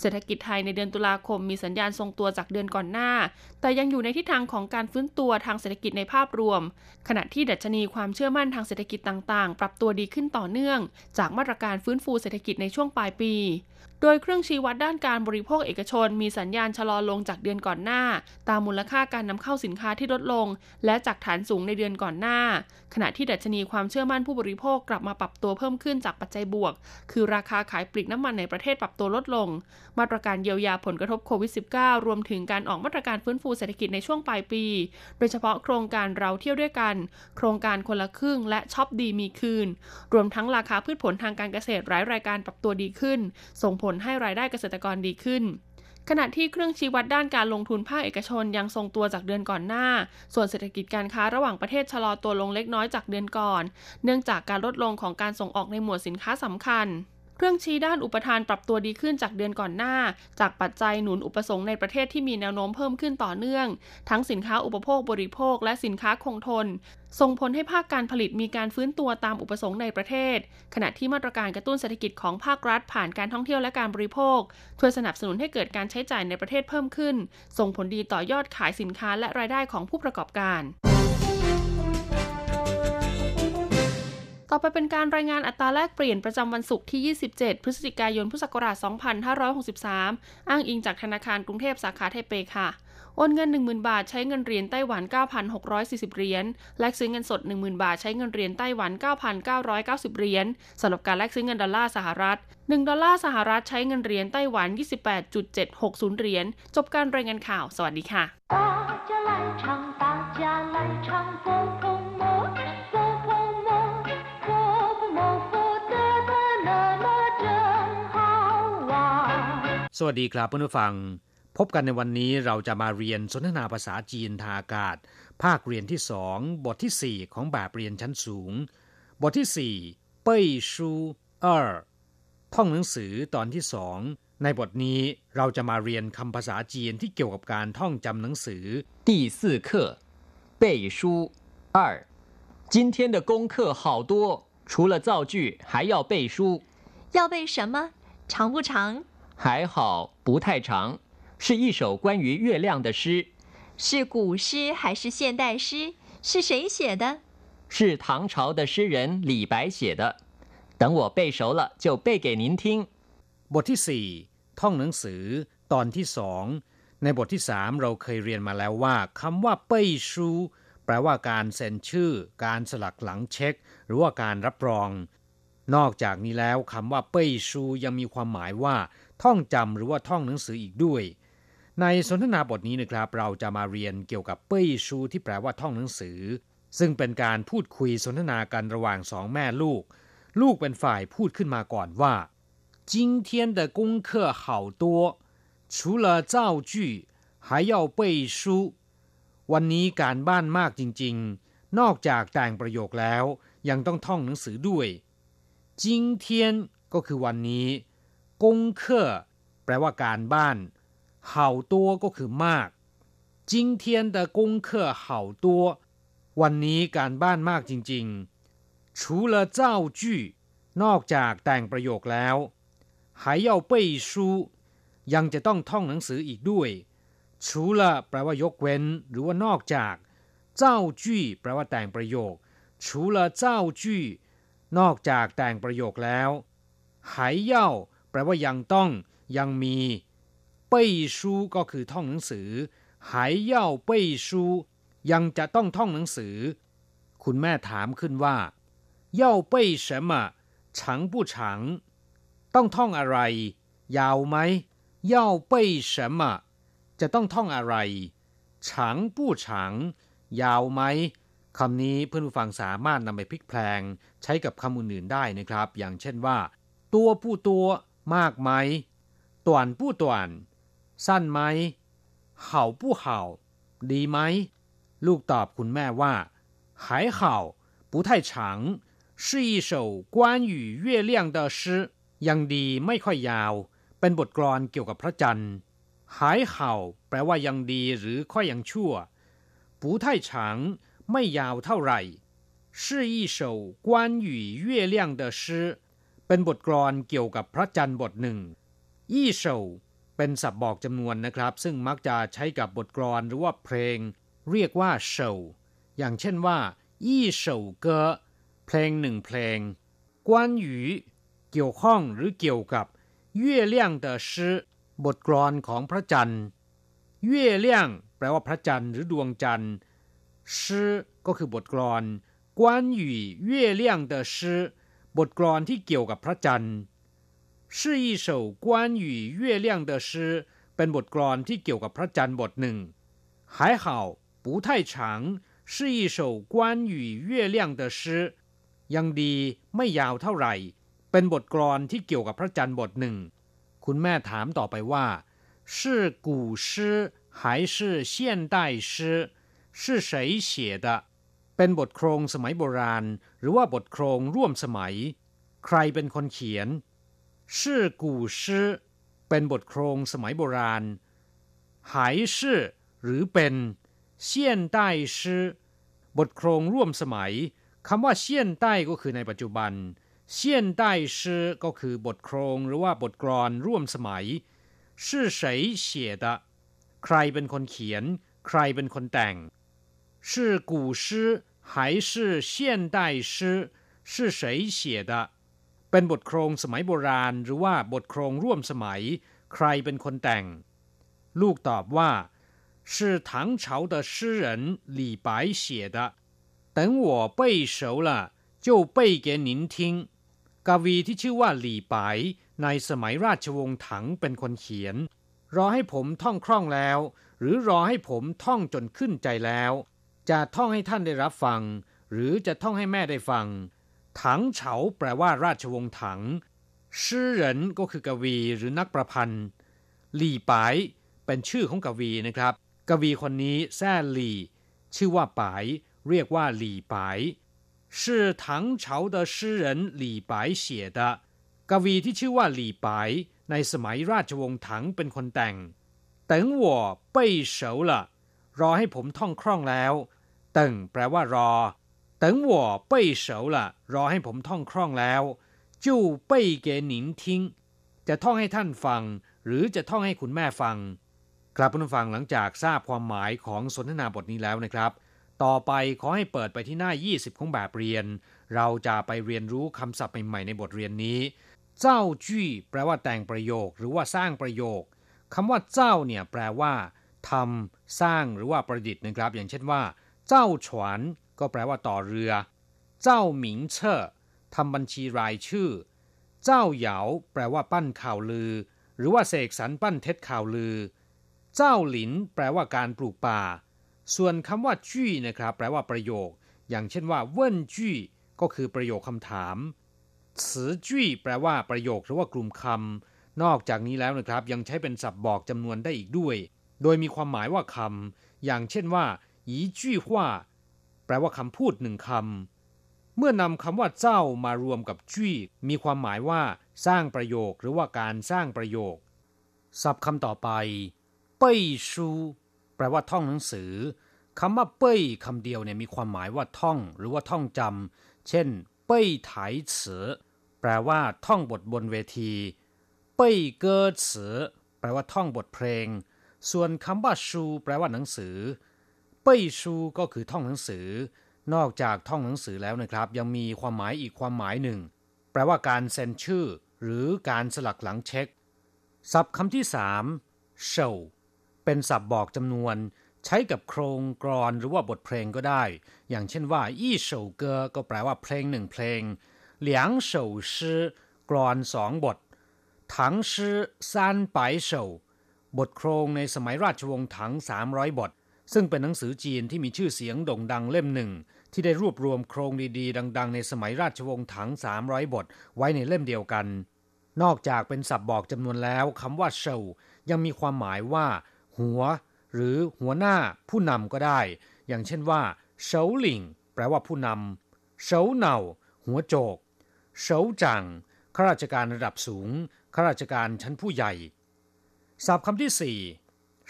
เศรษฐกิจไทยในเดือนตุลาคมมีสัญญาณทรงตัวจากเดือนก่อนหน้า แต่ยังอยู่ในทิศทางของการฟื้นตัวทางเศรษฐกิจในภาพรวม ขณะที่ดัชนีความเชื่อมั่นทางเศรษฐกิจต่าง ๆ ปรับตัวดีขึ้นต่อเนื่อง จากมาตรการฟื้นฟูเศรษฐกิจในช่วงปลายปี ดยเครื่องชี้วัดด้านการบริโภคเอกชน มีสัญญาณชะลอลงจากเดือนก่อนหน้า ตามมูลค่าการนำเข้าสินค้าที่ลดลง และจากฐานสูงในเดือนก่อนหน้า ขณะที่ดัชนีความเชื่อมั่นผู้บริโภคกลับมาปรับตัวเพิ่มขึ้นจากปัจจัยบวก คือราคาขายปลีกน้ำมันในประเทศปรับตัวลดลง มาตรการเยียวยาผลกระทบโควิด -19 รวมถึงการออกมาตรการฟื้นฟูเศรษฐกิจในช่วงปลายปี โดยเฉพาะโครงการเราเที่ยวด้วยกัน โครงการคนละครึ่ง และช็อปดีมีคืน รวมทั้งราคาพืชผลทางการเกษตรหลายรายการปรับตัวดีขึ้น ส่งผลให้รายได้เกษตรกรดีขึ้น ขณะที่เครื่องชี้วัดด้านการลงทุนภาคเอกชนยังทรงตัวจากเดือนก่อนหน้า ส่วนเศรษฐกิจการค้าระหว่างประเทศชะลอตัวลงเล็กน้อยจากเดือนก่อน เนื่องจากการลดลงของการส่งออกในหมวดสินค้าสำคัญ เครื่องชี้ด้านอุปทานปรับตัวดีขึ้นจากเดือนก่อนหน้า จากปัจจัยหนุนอุปสงค์ในประเทศที่มีแนวโน้มเพิ่มขึ้นต่อเนื่อง ทั้งสินค้าอุปโภคบริโภค และสินค้าคงทน ส่งผลให้ภาคการผลิตมีการฟื้นตัวตามอุปสงค์ในประเทศ ขณะที่มาตรการกระตุ้นเศรษฐกิจของภาครัฐผ่านการท่องเที่ยวและการบริโภค ช่วยสนับสนุนให้เกิดการใช้จ่ายในประเทศเพิ่มขึ้น ส่งผลดีต่อยอดขายสินค้าและรายได้ของผู้ประกอบการ ต่อไปเป็นการรายงานอัตราแลกเปลี่ยนประจำวันศุกร์ที่ 27 พฤศจิกายน พุทธศักราช 2563 อ้างอิงจากธนาคารกรุงเทพสาขาไทเปค่ะ โอนเงิน 10,000 บาทใช้เงินเหรียญไต้หวัน 9,640 เหรียญ แลกซื้อเงินสด 10,000 บาทใช้เงินเหรียญไต้หวัน 9,990 เหรียญสำหรับการแลกซื้อเงินดอลลาร์สหรัฐ 1 ดอลลาร์สหรัฐใช้เงินเหรียญไต้หวัน 28.760 เหรียญ จบการรายงานข่าว สวัสดีค่ะ สวัสดีครับเพื่อนผู้ฟัง พบกันในวันนี้เราจะมาเรียนสนทนาภาษาจีนทางอากาศ ภาคเรียนที่สองบทที่ 4 ของแบบเรียนชั้นสูง บทที่4เป้ยชูเออท่องหนังสือตอนที่สองในบทนี้เราจะมาเรียนคำภาษาจีนที่เกี่ยวกับการท่องจำหนังสือ第四课背书二今天的功课好多除了造句还要背书要背什么长不长 还好，不太长，是一首关于月亮的诗。是古诗还是现代诗？是谁写的？是唐朝的诗人李白写的。等我背熟了，就背给您听。บทที่สี่ท่องหนังสือตอนที่สองในบทที่สามเราเคยเรียนมาแล้วว่าคำว่าเป้ยชูแปลว่าการเซ็นชื่อ การสลักหลังเช็ค หรือว่าการรับรอง นอกจากนี้แล้วคำว่าเป้ยชูยังมีความหมายว่า ท่องจำหรือว่าท่องหนังสืออีกด้วย ในสนทนาบทนี้นะครับ เราจะมาเรียนเกี่ยวกับเป้ยชูที่แปลว่าท่องหนังสือ ซึ่งเป็นการพูดคุยสนทนากันระหว่างสองแม่ลูก ลูกเป็นฝ่ายพูดขึ้นมาก่อนว่า今天的功课好多除了造句还要背书วันนี้การบ้านมากจริงๆ นอกจากแต่งประโยคแล้ว ยังต้องท่องหนังสือด้วย今天ก็คือวันนี้ กงเคอแปลว่าการบ้าน好多ก็คือมาก今天的功课好多วันนี้การบ้านมากจริงๆ除了造句นอกจากแต่งประโยคแล้ว还要背书ยังจะต้องท่องหนังสืออีกด้วย除了แปลว่ายกเว้น หรือว่านอกจาก造句แปลว่าแต่งประโยค除了造句นอกจากแต่งประโยคแล้ว还要 แปลว่ายังต้องยังมีเป้ยชูก็คือท่องหนังสือหายเย่าเป้ยชูยังจะต้องท่องหนังสือ คุณแม่ถามขึ้นว่าเย่าเป้ย什么长不长ต้องท่องอะไร ยาวไหมเย่าเป้ย什么จะต้องท่องอะไร长不长ยาวไหมคำนี้เพื่อนผู้ฟังสามารถนำไปพลิกแพลงใช้กับคำอื่นๆได้นะครับ อย่างเช่นว่า ตัวผู้ตัว มากไหมต่วนผู้ต่วนสั้นไหมเห่าผู้เห่าดีไหม ลูกตอบคุณแม่ว่า还好不太长是一首关于月亮的诗ยังดีไม่ค่อยยาว เป็นบทกลอนเกี่ยวกับพระจันทร์หายเห่าแปลว่ายังดีหรือค่อยยังชั่ว不太长ไม่ยาวเท่าไหร่是一首关于月亮的诗 เป็นบทกลอนเกี่ยวกับพระจันทร์บทหนึ่งยี่เฉาเป็นศัพท์บอกจำนวนนะครับ ซึ่งมักจะใช้กับบทกลอนหรือว่าเพลง เรียกว่าเฉาอย่างเช่นว่ายี่เฉาเกอเพลงหนึ่งเพลงกวนหยูเกี่ยวข้องหรือเกี่ยวกับเย่เลี่ยงเดชื่อบทกลอนของพระจันทร์เย่เลี่ยงแปลว่าพระจันทร์หรือดวงจันทร์ชื่อก็คือบทกลอนกวนหยูเย่เลี่ยงเดชื่อ บทกลอนที่เกี่ยวกับพระจันทร์是一首关于月亮的诗เป็นบทกลอนที่เกี่ยวกับพระจันทร์บทหนึ่ง还好不太长是一首关于月亮的诗ยังดีไม่ยาวเท่าไหร่ เป็นบทกลอนที่เกี่ยวกับพระจันทร์บทหนึ่ง คุณแม่ถามต่อไปว่า是古诗还是现代诗是谁写的 เป็นบทโครงสมัยโบราณ หรือว่าบทโครงร่วมสมัย ใครเป็นคนเขียนชื่อกูชือเป็นบทโครงสมัยโบราณหาชื่อหรือเป็นเซียนใตชื่อบทโครงร่วมสมัยคำว่าเซียนใตก็คือในปัจจุบันเซียนใตชื่อก็คือบทโครงหรือว่าบทกรอนร่วมสมัยชื่อเฉียดะใครเป็นคนเขียน ใครเป็นคนแต่ง 是古诗还是现代诗 是谁写的เป็นบทโครงสมัยโบราณ หรือว่าบทโครงร่วมสมัย ใครเป็นคนแต่ง ลูกตอบว่า是唐朝的诗人李白写的等我背熟了就背给您听กวีที่ชื่อว่าหลี่ปายในสมัยราชวงศ์ถังเป็นคนเขียน รอให้ผมท่องคล่องแล้ว หรือรอให้ผมท่องจนขึ้นใจแล้ว จะท่องให้ท่านได้รับฟัง หรือจะท่องให้แม่ได้ฟัง ถังเฉาแปลว่าราชวงศ์ถังชื่อเหรินก็คือกวีหรือนักประพันธ์หลี่ปายเป็นชื่อของกวีนะครับ กวีคนนี้แซ่หลี่ ชื่อว่าปาย เรียกว่าหลี่ปาย是唐朝的诗人李白写的กวีที่ชื่อว่าหลี่ปายในสมัยราชวงศ์ถังเป็นคนแต่ง等我背熟了รอให้ผมท่องคล่องแล้ว 等แปลว่ารอ等我背熟了รอให้ผมท่องคล่องแล้ว就背给您听จะท่องให้ท่านฟัง หรือจะท่องให้คุณแม่ฟังครับผู้ฟังหลังจากทราบความหมายของสนทนาบทนี้แล้วนะครับต่อไปขอให้เปิดไปที่หน้า 20 ของแบบเรียน เราจะไปเรียนรู้คำศัพท์ใหม่ๆในบทเรียนนี้ เจ้าจี้แปลว่าแต่งประโยคหรือว่าสร้างประโยคคำว่าเจ้าเนี่ยแปลว่าทำสร้างหรือว่าประดิษฐ์นะครับ อย่างเช่นว่า เจ้าฉวนก็แปลว่าต่อเรือ เจ้าหมิงเชอทำบัญชีรายชื่อ เจ้าเหยาแปลว่าปั้นข่าวลือ หรือว่าเสกสรรปั้นเท็จข่าวลือ เจ้าหลิน แปลว่าการปลูกป่า ส่วนคำว่าจี้นะครับ แปลว่าประโยค อย่างเช่นว่าเว่นจี้ก็คือประโยคคำถาม词จี้แปลว่าประโยคหรือว่ากลุ่มคำนอกจากนี้แล้วนะครับ ยังใช้เป็นศัพท์บอกจำนวนได้อีกด้วย โดยมีความหมายว่าคำอย่างเช่นว่า อีจี้ว่า แปลว่าคำพูดหนึ่งคำ เมื่อนำคำว่าเจ้ามารวมกับจี้มีความหมายว่า สร้างประโยคหรือว่าการสร้างประโยค ศัพท์คำต่อไป เป้ยชูแปลว่าท่องหนังสือคำว่าเป้ยคำเดียวเนี่ยมีความหมายว่าท่อง หรือว่าท่องจำเช่น เป้ยไถฉือแปลว่าท่องบทบนเวที เป้ยเกอฉือแปลว่าท่องบทเพลง ส่วนคำว่าชู แปลว่าหนังสือ เป้ยชูก็คือท่องหนังสือ นอกจากท่องหนังสือแล้วนะครับ ยังมีความหมายอีกความหมายหนึ่ง แปลว่าการเซ็นชื่อ หรือการสลักหลังเช็คศัพท์คำที่สามเฉาเป็นศัพท์บอกจำนวน ใช้กับโครงกรอนหรือว่าบทเพลงก็ได้ อย่างเช่นว่าอี้เฉาเกอก็แปลว่าเพลงหนึ่งเพลงเหลียงเฉาชื่อกรอนสองบทถังชื่อซานไปเฉาบทโครงในสมัยราชวงศ์ถัง300 บท ซึ่งเป็นหนังสือจีนที่มีชื่อเสียงโด่งดังเล่มหนึ่ง ที่ได้รวบรวมโครงดีๆ ดัง ๆ ในสมัยราชวงศ์ถัง 300 บท ไว้ในเล่มเดียวกัน นอกจากเป็นศัพท์บอกจำนวนแล้วคำว่าเฉายังมีความหมายว่า หัว หรือหัวหน้าผู้นำก็ได้ อย่างเช่นว่าเฉาหลิงแปลว่าผู้นำเฉาเหนาหัวโจกเฉาจังข้าราชการระดับสูงข้าราชการชั้นผู้ใหญ่ศัพท์คำที่สี่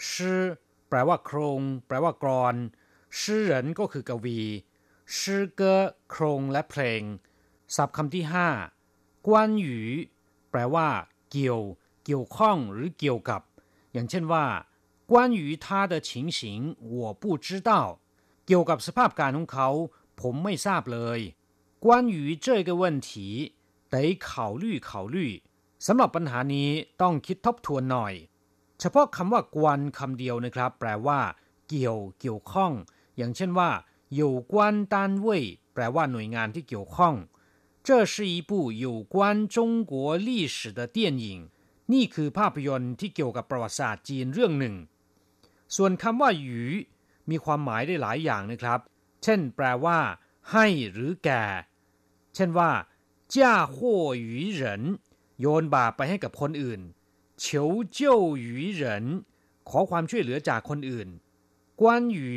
ชื่อ แปลว่าโครง แปลว่ากรอนชื่อเหรินก็คือกวีชื่อเกอโครงและเพลงศัพท์คำที่ห้ากวนหยูแปลว่า เกี่ยว เกี่ยวข้องหรือเกี่ยวกับ อย่างเช่นว่า关于他的情形我不知道เกี่ยวกับสภาพการของเขา ผมไม่ทราบเลย关于这个问题得考虑考虑สำหรับปัญหานี้ต้องคิดทบทวนหน่อย เฉพาะคำว่ากวนคำเดียวนะครับ แปลว่า เกี่ยว เกี่ยวข้อง อย่างเช่นว่า有关单位แปลว่าหน่วยงานที่เกี่ยวข้อง这是一部有关中国历史的电影นี่คือภาพยนตร์ที่เกี่ยวกับประวัติศาสตร์จีนเรื่องหนึ่งส่วนคำว่าหยูมีความหมายได้หลายอย่างนะครับ เช่น แปลว่า ให้หรือแก่ เช่นว่าจ้าหัวหยูเหรินโยนบาปไปให้กับคนอื่น เฉียวเจ้าหยูเหรินขอความช่วยเหลือจากคนอื่นกวนหยู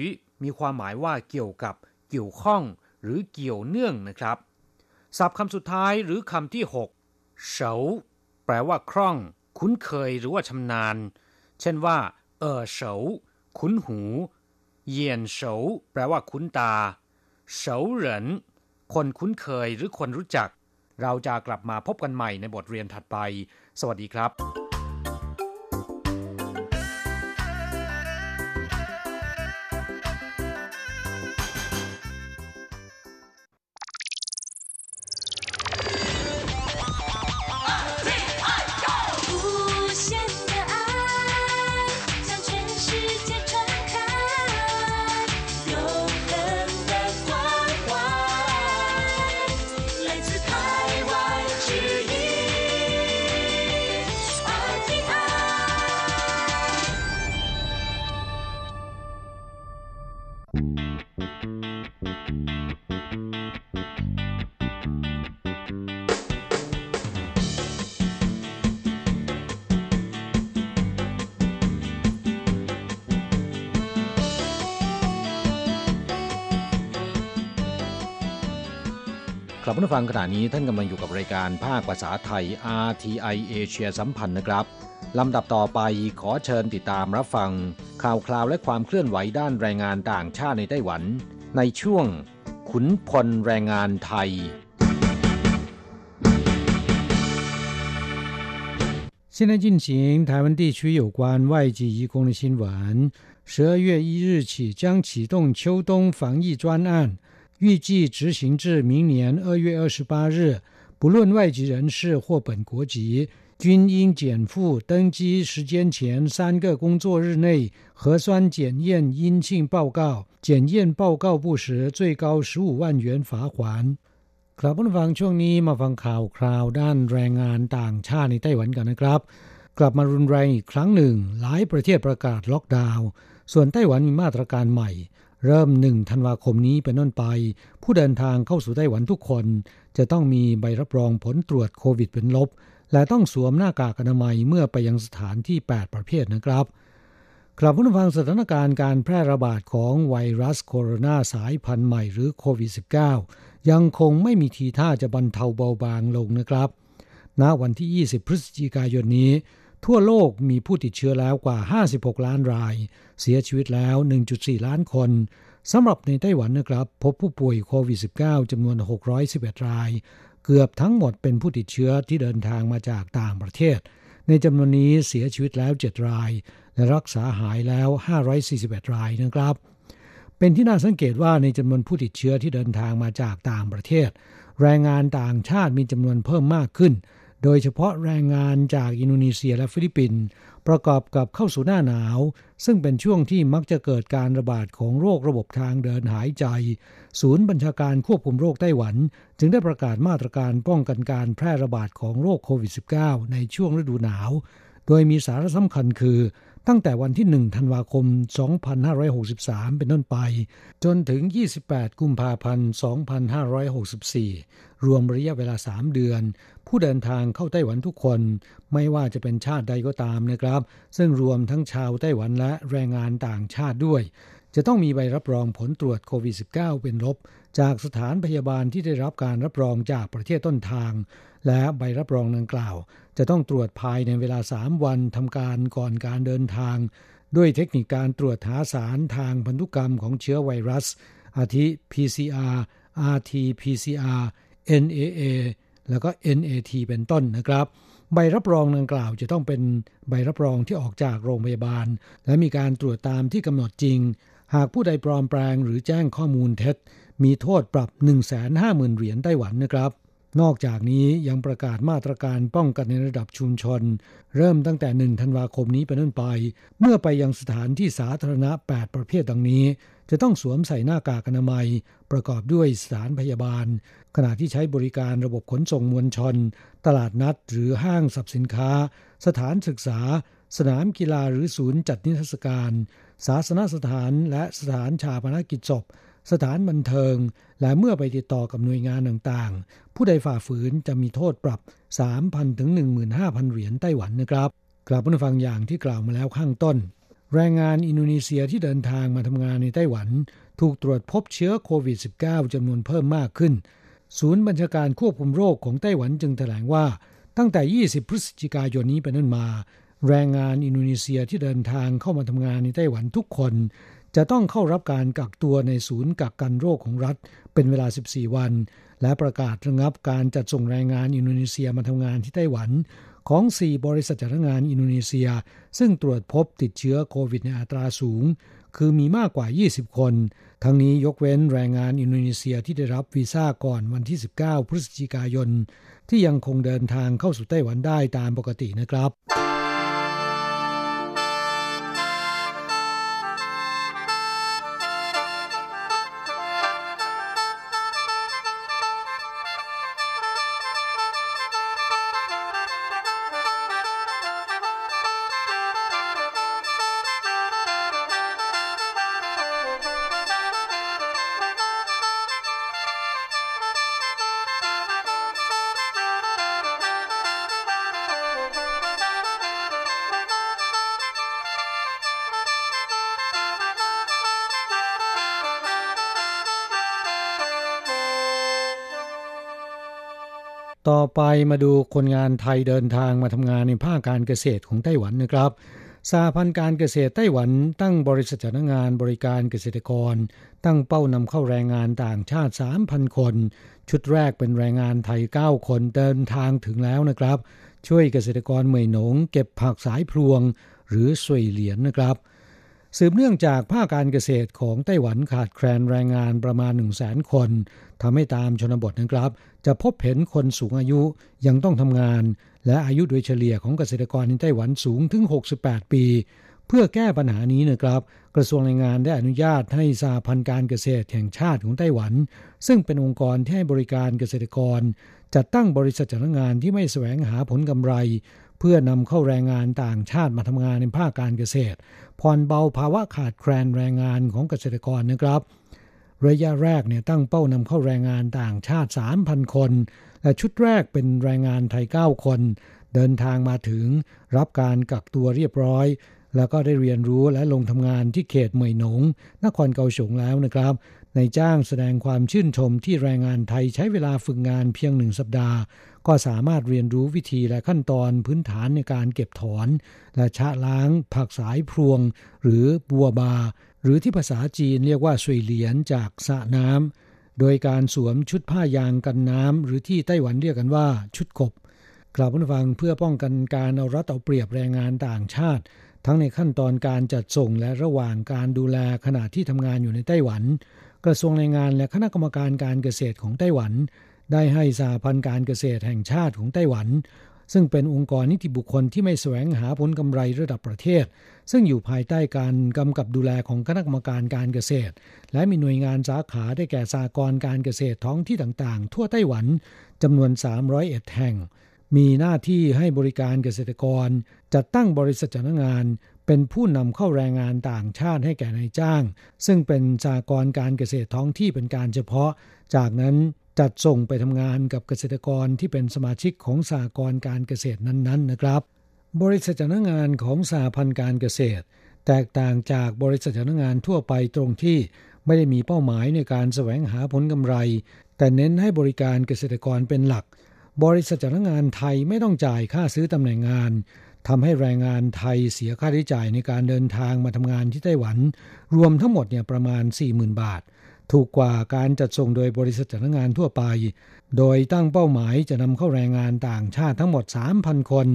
มีความหมายว่าเกี่ยวกับเกี่ยวข้อง หรือเกี่ยวเนื่องนะครับ ศัพท์คำสุดท้ายหรือคำที่หกเฉาแปลว่าคล่อง คุ้นเคยหรือว่าชำนาญ เช่นว่า เออเฉาคุ้นหู เยียนเฉาแปลว่าคุ้นตาเฉาเหรินคนคุ้นเคยหรือคนรู้จัก เราจะกลับมาพบกันใหม่ในบทเรียนถัดไป สวัสดีครับลับมาฟังขณะนี้ท่านกำลังอยู่กับรายการภาคภาษาไทย RTI เอเชียสัมพันธ์นะครับลำดับต่อไปขอเชิญติดตามรับฟัง ข่าวคราวและความเคลื่อนไหวด้านแรงงานต่างชาติในไต้หวัน ในช่วง ขุนพลแรงงานไทย现在进行台湾地区有关外籍移工的新闻。十二月一日起将启动秋冬防疫专案， 预计执行至明年二月二十八日。不论外籍人士或本国籍，均应减负登机时间前三个工作日内核酸检验阴性报告，检验报告不实，最高十五万元罚款。ครับผู้ฟังช่วงนี้มาฟังข่าวคราวด้านแรงงานต่างชาติในไต้หวันกันนะครับ กลับมารุนแรงอีกครั้งหนึ่ง หลายประเทศประกาศล็อกดาวน์ส่วนไต้หวันมีมาตรการใหม่ เริ่มหนึ่งธันวาคมนี้เป็นต้นไป ผู้เดินทางเข้าสู่ไต้หวันทุกคน จะต้องมีใบรับรองผลตรวจโควิดเป็นลบ และต้องสวมหน้ากากอนามัยเมื่อไปยังสถานที่ 8 ประเภทนะครับกลับผู้ฟังสถานการณ์การแพร่ระบาดของไวรัสโคโรนาสายพันธุ์ใหม่หรือโควิด -19 ยังคงไม่มีทีท่าจะบรรเทาเบาบางลงนะครับ ณวันที่ 20 พฤศจิกายนนี้ ทั่วโลกมีผู้ติดเชื้อแล้วกว่า 56 ล้านราย เสียชีวิตแล้ว 1.4 ล้านคนสำหรับในไต้หวันนะครับ พบผู้ป่วยโควิด -19 จำนวน 611 ราย เกือบทั้งหมดเป็นผู้ติดเชื้อที่เดินทางมาจากต่างประเทศ ในจำนวนนี้เสียชีวิตแล้ว 7 ราย และรักษาหายแล้ว 541 รายนะครับ เป็นที่น่าสังเกตว่าในจำนวนผู้ติดเชื้อที่เดินทางมาจากต่างประเทศ แรงงานต่างชาติมีจำนวนเพิ่มมากขึ้น โดยเฉพาะแรงงานจากอินโดนีเซียและฟิลิปปินส์ประกอบกับเข้าสู่หน้าหนาว ซึ่งเป็นช่วงที่มักจะเกิดการระบาดของโรคระบบทางเดินหายใจ ศูนย์บัญชาการควบคุมโรคไต้หวัน จึงได้ประกาศมาตรการป้องกันการแพร่ระบาดของโรคโควิด -19 ในช่วงฤดูหนาว โดยมีสาระสำคัญคือ ตั้งแต่วันที่ 1 ธันวาคม 2563 เป็นต้นไป จนถึง 28 กุมภาพันธ์ 2564 รวมระยะเวลา 3 เดือน ผู้เดินทางเข้าไต้หวันทุกคน ไม่ว่าจะเป็นชาติใดก็ตามนะครับ ซึ่งรวมทั้งชาวไต้หวันและแรงงานต่างชาติด้วย จะต้องมีใบรับรองผลตรวจโควิด -19 เป็นลบ จากสถานพยาบาลที่ได้รับการรับรองจากประเทศต้นทาง และใบรับรองดังกล่าว จะต้องตรวจภายในเวลา 3 วันทำการก่อนการเดินทาง ด้วยเทคนิคการตรวจหาสารทางพันธุกรรมของเชื้อไวรัสอาทิ PCR RT-PCR NAA แล้วก็ NAT เป็นต้นนะครับ ใบรับรองดังกล่าวจะต้องเป็นใบรับรองที่ออกจากโรงพยาบาล และมีการตรวจตามที่กำหนดจริง หากผู้ใดปลอมแปลงหรือแจ้งข้อมูลเท็จ มีโทษปรับ 150,000 เหรียญไต้หวันนะครับนอกจากนี้ยังประกาศมาตรการป้องกันในระดับชุมชน เริ่มตั้งแต่ 1 ธันวาคมนี้เป็นต้นไป เมื่อไปยังสถานที่สาธารณะ 8 ประเภทดังนี้ จะต้องสวมใส่หน้ากากอนามัย ประกอบด้วยสถานพยาบาล ขณะที่ใช้บริการระบบขนส่งมวลชน ตลาดนัดหรือห้างสรรพสินค้า สถานศึกษา สนามกีฬาหรือศูนย์จัดนิทรรศการ ศาสนสถานและสถานชาปนกิจศพ สถานบันเทิง และเมื่อไปติดต่อกับหน่วยงานต่างๆ ผู้ใดฝ่าฝืนจะมีโทษปรับ 3,000ถึง15,000 เหรียญไต้หวันนะครับกลับมาฟังอย่างที่กล่าวมาแล้วข้างต้น แรงงานอินโดนีเซียที่เดินทางมาทำงานในไต้หวัน ถูกตรวจพบเชื้อโควิด -19 จำนวนเพิ่มมากขึ้น ศูนย์บัญชาการควบคุมโรคของไต้หวันจึงแถลงว่า ตั้งแต่ 20 พฤศจิกายนนี้เป็นต้นมา แรงงานอินโดนีเซียที่เดินทางเข้ามาทำงานในไต้หวันทุกคน จะต้องเข้ารับการกักตัวในศูนย์กักกันโรคของรัฐ เป็นเวลา 14 วัน และประกาศระงับการจัดส่งแรงงานอินโดนีเซียมาทำงานที่ไต้หวัน ของ 4 บริษัทจัดงานอินโดนีเซีย ซึ่งตรวจพบติดเชื้อโควิดในอัตราสูง คือมีมากกว่า 20 คน ทั้งนี้ยกเว้นแรงงานอินโดนีเซียที่ได้รับวีซ่าก่อนวันที่ 19 พฤศจิกายน ที่ยังคงเดินทางเข้าสู่ไต้หวันได้ตามปกตินะครับ ต่อไปมาดูคนงานไทยเดินทางมาทำงานในภาคการเกษตรของไต้หวันนะครับสาพันธ์การเกษตรไต้หวันตั้งบริษัทจ้างงานบริการเกษตรกร ตั้งเป้านำเข้าแรงงานต่างชาติ 3,000 คน ชุดแรกเป็นแรงงานไทย 9 คนเดินทางถึงแล้วนะครับ ช่วยเกษตรกรเหมยหนง เก็บผักสายพลวง หรือสวยเหรียญนนะครับ สืบเนื่องจากภาคการเกษตรของไต้หวันขาดแคลนแรงงานประมาณ 1 0 0 0 0 0 คนทำให้ตามชนบทนะครับ จะพบเห็นคนสูงอายุยังต้องทำงาน และอายุโดยเฉลี่ยของเกษตรกรในไต้หวันสูงถึง 68 ปี เพื่อแก้ปัญหานี้นะครับ กระทรวงแรงงานได้อนุญาตให้สาพันธ์การเกษตรแห่งชาติของไต้หวัน ซึ่งเป็นองค์กรที่ให้บริการเกษตรกร จัดตั้งบริษัทจ้างงานที่ไม่แสวงหาผลกำไร เพื่อนำเข้าแรงงานต่างชาติมาทำงานในภาคการเกษตร ผ่อนเบาภาวะขาดแคลนแรงงานของเกษตรกรนะครับ ระยะแรกเนี่ยตั้งเป้านำเข้าแรงงานต่างชาติ 3,000 คนและชุดแรกเป็นแรงงานไทย 9 คน เดินทางมาถึง รับการกักตัวเรียบร้อย แล้วก็ได้เรียนรู้และลงทำงานที่เขตเหมยหนง นครเกาสงแล้วนะครับในจ้างแสดงความชื่นชมที่แรงงานไทยใช้เวลาฝึกงานเพียงหนึ่งสัปดาห์ ก็สามารถเรียนรู้วิธีและขั้นตอนพื้นฐานในการเก็บถอน และชะล้างผักสายพรวง หรือบัวบา หรือที่ภาษาจีนเรียกว่าสวยเหลียนจากสระน้ำโดยการสวมชุดผ้ายางกันน้ำหรือที่ไต้หวันเรียกกันว่าชุดกบกล่าวผู้ฟังเพื่อป้องกันการเอารัดเอาเปรียบแรงงานต่างชาติ ทั้งในขั้นตอนการจัดส่งและระหว่างการดูแลขณะที่ทำงานอยู่ในไต้หวัน กระทรวงแรงงานและคณะกรรมการการเกษตรของไต้หวัน ได้ให้สาพันธ์การเกษตรแห่งชาติของไต้หวัน ซึ่งเป็นองค์กรนิติบุคคลที่ไม่แสวงหาผลกำไรระดับประเทศ ซึ่งอยู่ภายใต้การกำกับดูแลของคณะกรรมการการเกษตร และมีหน่วยงานสาขาได้แก่สากรการเกษตรท้องที่ต่างๆ ทั่วไต้หวันจำนวน 301 แห่ง มีหน้าที่ให้บริการเกษตรกร จัดตั้งบริษัทจ้างงานเป็นผู้นำเข้าแรงงานต่างชาติให้แก่นายจ้าง ซึ่งเป็นสากรการเกษตรท้องที่เป็นการเฉพาะ จากนั้น จัดส่งไปทำงานกับเกษตรกรที่เป็นสมาชิกของสากรการเกษตรนั้นๆ นะครับ บริษัทจ้างงานของสาพันธ์การเกษตร แตกต่างจากบริษัทจ้างงานทั่วไปตรงที่ไม่ได้มีเป้าหมายในการแสวงหาผลกำไร แต่เน้นให้บริการเกษตรกรเป็นหลัก บริษัทจ้างงานไทยไม่ต้องจ่ายค่าซื้อตำแหน่งงานทำให้แรงงานไทยเสียค่าใช้จ่ายในการเดินทางมาทำงานที่ไต้หวัน รวมทั้งหมดเนี่ยประมาณ 40,000 บาท ถูกกว่าการจัดส่งโดยบริษัทจ้างงานทั่วไป โดยตั้งเป้าหมายจะนำเข้าแรงงานต่างชาติทั้งหมด 3,000 คน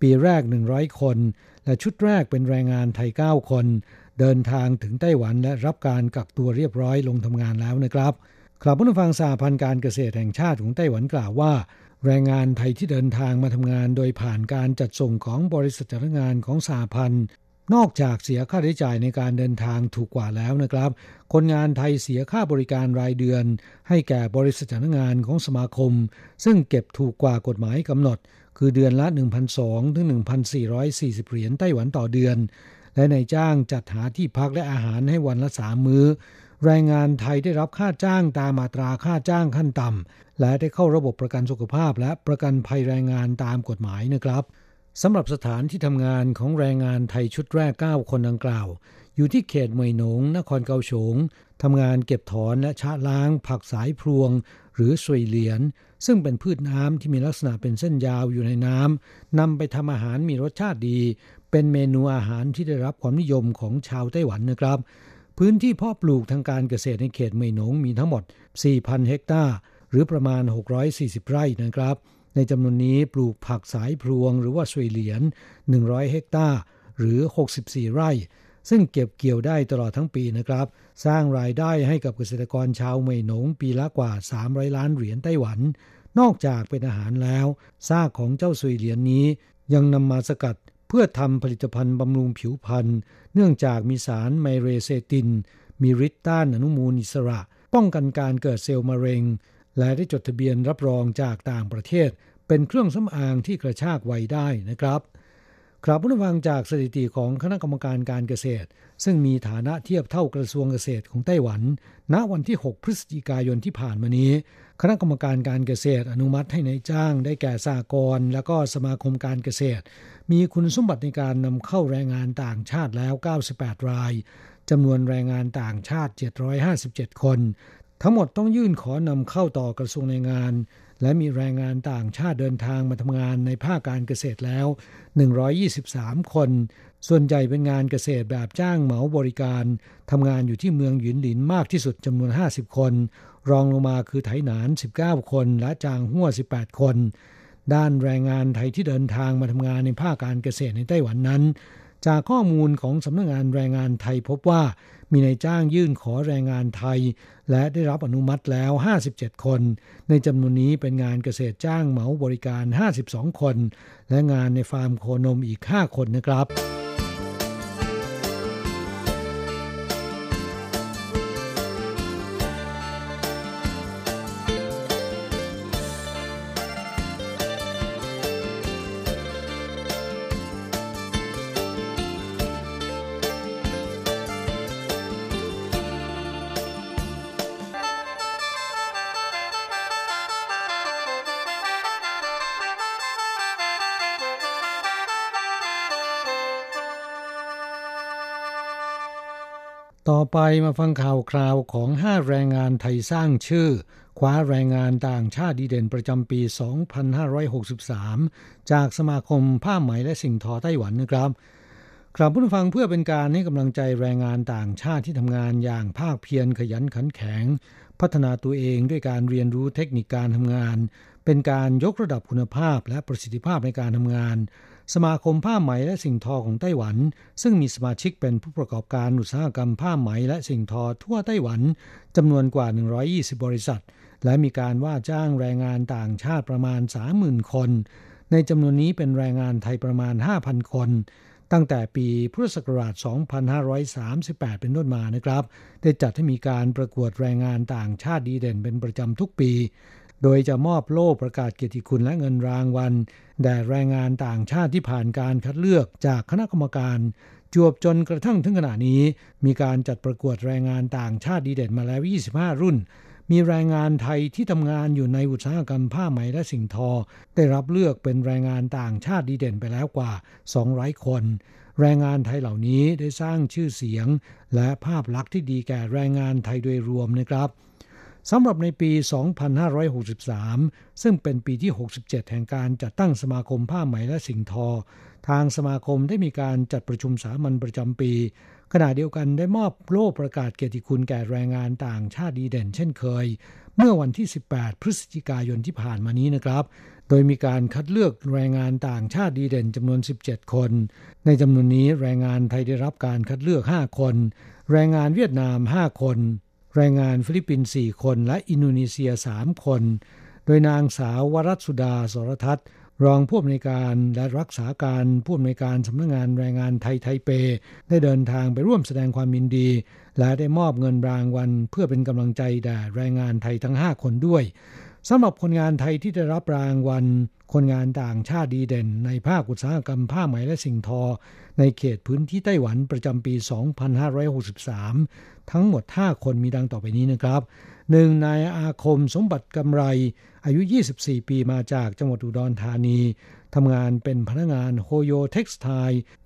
ปีแรก 100 คน และชุดแรกเป็นแรงงานไทย 9 คน เดินทางถึงไต้หวันและรับการกักตัวเรียบร้อยลงทำงานแล้วนะครับครับผู้ฟังสาพันธ์การเกษตรแห่งชาติของไต้หวันกล่าวว่า แรงงานไทยที่เดินทางมาทำงานโดยผ่านการจัดส่งของบริษัทจ้างงานของสาพันธ์ นอกจากเสียค่าใช้จ่ายในการเดินทางถูกกว่าแล้วนะครับ คนงานไทยเสียค่าบริการรายเดือน ให้แก่บริษัทจ้างงานของสมาคม ซึ่งเก็บถูกกว่ากฎหมายกำหนด คือเดือนละ 1,200 ถึง 1,440 เหรียญไต้หวันต่อเดือน และในจ้างจัดหาที่พักและอาหารให้วันละสามมื้อ แรงงานไทยได้รับค่าจ้างตามมาตราค่าจ้างขั้นต่ำและได้เข้าระบบประกันสุขภาพและประกันภัยแรงงานตามกฎหมายนะครับ สำหรับสถานที่ทำงานของแรงงานไทยชุดแรก 9 คนดังกล่าว อยู่ที่เขตเมยหนง นครเกาสงทำงานเก็บถอนและชะล้าง ผักสายพรวง หรือสวยเหลียน ซึ่งเป็นพืชน้ำที่มีลักษณะเป็นเส้นยาวอยู่ในน้ำนำไปทำอาหารมีรสชาติดี เป็นเมนูอาหารที่ได้รับความนิยมของชาวไต้หวันนะครับ พื้นที่เพาะปลูกทางการเกษตรในเขตเมยหนงมีทั้งหมด 4,000 เฮกตาร์หรือประมาณ 640 ไร่นะครับ ในจำนวนนี้ปลูกผักสายพรวงหรือว่าสวยเหลียน 100 เฮกตาร์หรือ 64 ไร่ ซึ่งเก็บเกี่ยวได้ตลอดทั้งปีนะครับ สร้างรายได้ให้กับเกษตรกรชาวเมยหนงปีละกว่า 300 ล้านเหรียญไต้หวัน นอกจากเป็นอาหารแล้วซากของเจ้าสวยเหลียนนี้ ยังนำมาสกัดเพื่อทำผลิตภัณฑ์บำรุงผิวพรรณเนื่องจากมีสารไมเรเซติน มีฤทธิ์ต้านอนุมูลอิสระ ป้องกันการเกิดเซลล์มะเร็ง และได้จดทะเบียนรับรองจากต่างประเทศ เป็นเครื่องสำอางที่กระชากไวได้นะครับครับผู้ฟังจากสถิติของคณะกรรมการการเกษตร ซึ่งมีฐานะเทียบเท่ากระทรวงเกษตรของไต้หวัน ณวันที่ 6 พฤศจิกายนที่ผ่านมานี้ คณะกรรมการการเกษตรอนุมัติให้ในายจ้างได้แก่สากรและก็สมาคมการเกษตร มีคุณสมบัติในการนำเข้าแรงงานต่างชาติแล้ว 98 รายจำนวนแรงงานต่างชาติ 757 คน ทั้งหมดต้องยื่นขอนำเข้าต่อกระทรวงแรงงาน และมีแรงงานต่างชาติเดินทางมาทำงานในภาคการเกษตรแล้ว 123 คน ส่วนใหญ่เป็นงานเกษตรแบบจ้างเหมาบริการทำงานอยู่ที่เมืองหยินหลินมากที่สุดจำนวน 50 คน รองลงมาคือไถหนาน 19 คน และจางหัว18 คน ด้านแรงงานไทยที่เดินทางมาทำงานในภาคการเกษตรในไต้หวันนั้น จากข้อมูลของสำนักงงานแรงงานไทยพบว่ามีนายจ้างยื่นขอแรงงานไทย และได้รับอนุมัติแล้ว 57 คน ในจำนวนนี้เป็นงานเกษตรจ้างเหมาบริการ 52 คน และงานในฟาร์มโคนมอีก 5 คนนะครับ ไปมาฟังข่าวคราวของ 5 แรงงานไทยสร้างชื่อ คว้าแรงงานต่างชาติดีเด่นประจำปี 2563 จากสมาคมผ้าไหมและสิ่งทอไต้หวันนะครับครับผู้ฟังเพื่อเป็นการให้กำลังใจแรงงานต่างชาติที่ทำงานอย่างภาคเพียรขยันขันแข็ง พัฒนาตัวเองด้วยการเรียนรู้เทคนิคการทำงาน เป็นการยกระดับคุณภาพและประสิทธิภาพในการทำงาน สมาคมผ้าไหมและสิ่งทอของไต้หวัน ซึ่งมีสมาชิกเป็นผู้ประกอบการอุตสาหกรรมผ้าไหมและสิ่งทอทั่วไต้หวันจำนวนกว่า 120 บริษัท และมีการว่าจ้างแรงงานต่างชาติประมาณ 30,000 คน ในจำนวนนี้เป็นแรงงานไทยประมาณ 5,000 คน ตั้งแต่ปีพุทธศักราช 2538 เป็นต้นมานะครับ ได้จัดให้มีการประกวดแรงงานต่างชาติดีเด่นเป็นประจำทุกปี โดยจะมอบโล่ประกาศเกียรติคุณและเงินรางวัลแด่แรงงานต่างชาติที่ผ่านการคัดเลือกจากคณะกรรมการ จวบจนกระทั่งถึงขณะนี้ มีการจัดประกวดแรงงานต่างชาติดีเด่นมาแล้ว 25 รุ่น มีแรงงานไทยที่ทำงานอยู่ในอุตสาหกรรมผ้าไหมและสิ่งทอ ได้รับเลือกเป็นแรงงานต่างชาติดีเด่นไปแล้วกว่า 200 คน แรงงานไทยเหล่านี้ได้สร้างชื่อเสียง และภาพลักษณ์ที่ดีแก่แรงงานไทยโดยรวมนะครับ สำหรับในปี 2563 ซึ่งเป็นปีที่ 67 แห่งการจัดตั้งสมาคมผ้าไหมและสิ่งทอ ทางสมาคมได้มีการจัดประชุมสามัญประจำปี ขณะเดียวกันได้มอบโล่ประกาศเกียรติคุณแก่แรงงานต่างชาติดีเด่นเช่นเคย เมื่อวันที่ 18 พฤศจิกายนที่ผ่านมานี้นะครับ โดยมีการคัดเลือกแรงงานต่างชาติดีเด่นจำนวน 17 คน ในจำนวนนี้แรงงานไทยได้รับการคัดเลือก 5 คน แรงงานเวียดนาม 5 คน แรงงานฟิลิปปินส์4คน และอินโดนีเซีย 3 คน โดยนางสาววรัตสุดาสรทัศน์ รองผู้อำนวยการและรักษาการผู้อำนวยการสำนักงานแรงงานไทยไทเป ได้เดินทางไปร่วมแสดงความยินดี และได้มอบเงินรางวัลเพื่อเป็นกำลังใจแด่แรงงานไทยทั้ง 5 คนด้วยสำหรับคนงานไทยที่ได้รับรางวัลคนงานต่างชาติดีเด่น ในภาคอุตสาหกรรมผ้าไหมและสิ่งทอ ในเขตพื้นที่ไต้หวันประจำปี 2563 ทั้งหมด 5 คนมีดังต่อไปนี้นะครับหนึ่งนายอาคมสมบัติกำไร อายุ 24 ปีมาจากจังหวัดอุดรธานีทำงานเป็นพนักงานโฮโย Textile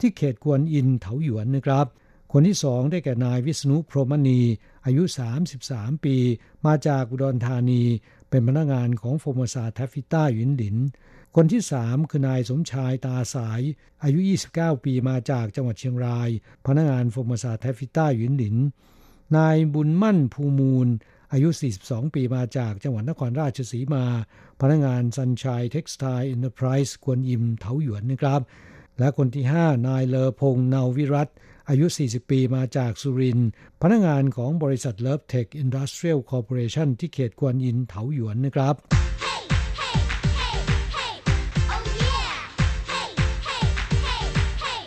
ที่เขตกวนอินเถาหยวนนะครับคนที่สองได้แก่นายวิษณุพรหมณี อายุ 33 ปี มาจากอุดรธานี เป็นพนักงานของ Formosa Taffeta หยินหลิน คนที่สามคือนายสมชายตาสาย อายุ 29 ปีมาจากจังหวัดเชียงราย พนักงาน Formosa Taffeta หยินหลิน นายบุญมั่นภูมูล อายุ 42 ปีมาจากจังหวัดนครราชสีมา พนักงาน Sunshine Textile Enterprise กวนอินเถาหยวนนะครับ และคนที่ 5 นายเลอพงนาวิรัตอายุ 40 ปีมาจากสุรินทร์ พนักงานของบริษัทเลิฟเทค Industrial Corporation ที่เขตกวนอินเถาหยวนนะครับ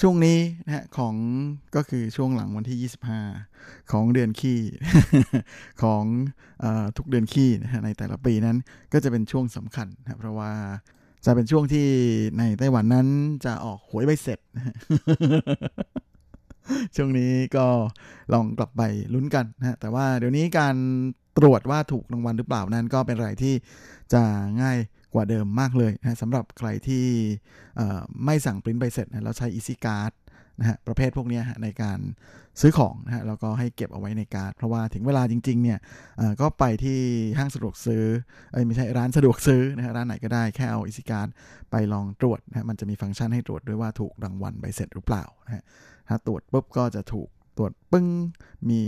ช่วงนี้นะฮะของก็คือช่วงหลังวันที่ 25 ของเดือนขี้ของอทุกเดือนขี้นะฮะในแต่ละปีนั้นก็จะเป็นช่วงสำคัญนะเพราะว่าจะเป็นช่วงที่ในไต้หวันนั้นจะออกหวยใบเสร็จ ช่วงนี้ก็ลองกลับไปลุ้นกันนะฮะแต่ว่าเดี๋ยวนี้การตรวจว่าถูกรางวัลหรือเปล่านั้นก็เป็นอะไรที่จะง่าย กว่าเดิมมากเลยนะสำหรับใครที่ไม่สั่งปริ้นใบเสร็จนะแล้วใช้ Easy Card นะฮะประเภทพวกนี้ในการซื้อของนะฮะแล้วก็ให้เก็บเอาไว้ในการ์ดเพราะว่าถึงเวลาจริงๆเนี่ยก็ไปที่ห้างสะดวกซื้อเอ้ยไม่ใช่ร้านสะดวกซื้อนะฮะร้านไหนก็ได้แค่เอา Easy Card ไปลองตรวจนะฮะมันจะมีฟังก์ชันให้ตรวจด้วยว่าถูกรางวัลใบเสร็จหรือเปล่านะฮะถ้าตรวจปุ๊บก็จะถูก ตรวจปึ้งมี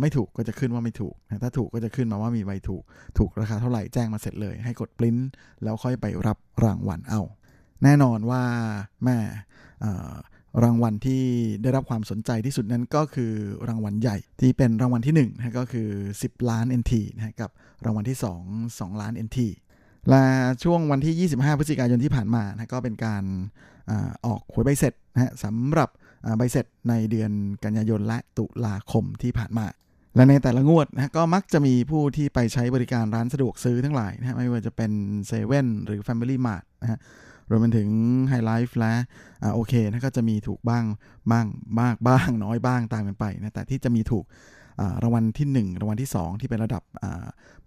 ไม่ถูกก็จะขึ้นว่าไม่ถูกนะถ้าถูกก็จะขึ้นมาว่ามีใบถูก ถูกราคาเท่าไหร่แจ้งมาเสร็จเลย ให้กดปริ้นแล้วค่อยไปรับรางวัลเอา แน่นอนว่าแม่รางวัลที่ได้รับความสนใจที่สุดนั้นก็คือรางวัลใหญ่ที่เป็นรางวัลที่1นะก็คือ 10 ล้าน NT นะกับรางวัลที่ 2 2 ล้าน NT และช่วงวันที่ 25 พฤศจิกายนที่ผ่านมานะก็เป็นการออกหวยใบเสร็จนะสำหรับ ใบเสร็จในเดือนกันยายนและตุลาคมที่ผ่านมา และในแต่ละงวดนะก็มักจะมีผู้ที่ไปใช้บริการร้านสะดวกซื้อทั้งหลายนะไม่ว่าจะเป็นเซเว่นหรือ Family Mart นะฮะรวมไปถึงไฮไลฟ์และโอเคนะก็จะมีถูกบ้างบ้างมากบ้างน้อยบ้างตามกันไปนะแต่ที่จะมีถูกรางวัลที่ 1 รางวัลที่ 2 ที่เป็นระดับ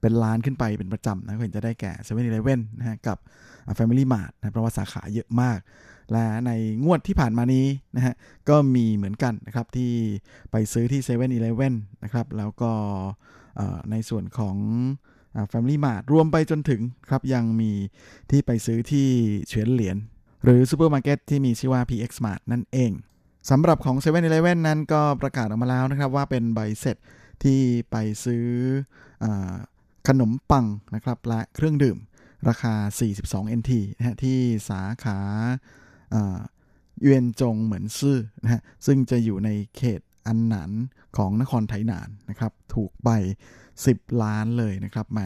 เป็นล้านขึ้นไปเป็นประจำนะเห็นจะได้แก่7 e เ e ่ e อนะฮะกับ Family Mart นะเพราะว่าสาขาเยอะมาก และในงวดที่ผ่านมานี้นะฮะก็มีเหมือนกันนะครับที่ไปซื้อที่7 e เ e ่ e อนะครับแล้วก็ในส่วนของ Family Mart รวมไปจนถึงครับยังมีที่ไปซื้อที่เฉวียนเหลียนหรือซูเปอร์มาร์เก็ตที่มีชื่อว่า PX Mart นั่นเองสำหรับของ7 e เ e ่ e อนั้นก็ประกาศออกมาแล้วนะครับว่าเป็นใบเสร็จที่ไปซื้ออขนมปังนะครับและเครื่องดื่มราคา 42 NT นะฮะที่สาขา เวียนจงเหมือนซื่อนะฮะซึ่งจะอยู่ในเขตอันหนานของนครไทยนานนะครับ ถูกไป 10 ล้านเลยนะครับแหม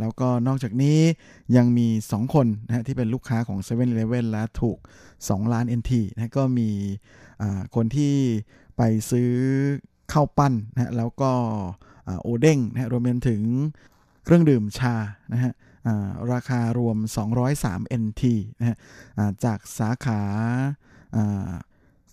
แล้วก็นอกจากนี้ยังมี 2 คนนะฮะที่เป็นลูกค้าของ7 e เ e ่ e อและถูก 2 ล้าน NT นะก็มีคนที่ไปซื้อข้าวปั้นนะแล้วก็โอเด้งนะรวมไปถึงเครื่องดื่มชานะฮะ ราคารวม 203 NT นะฮะจากสาขา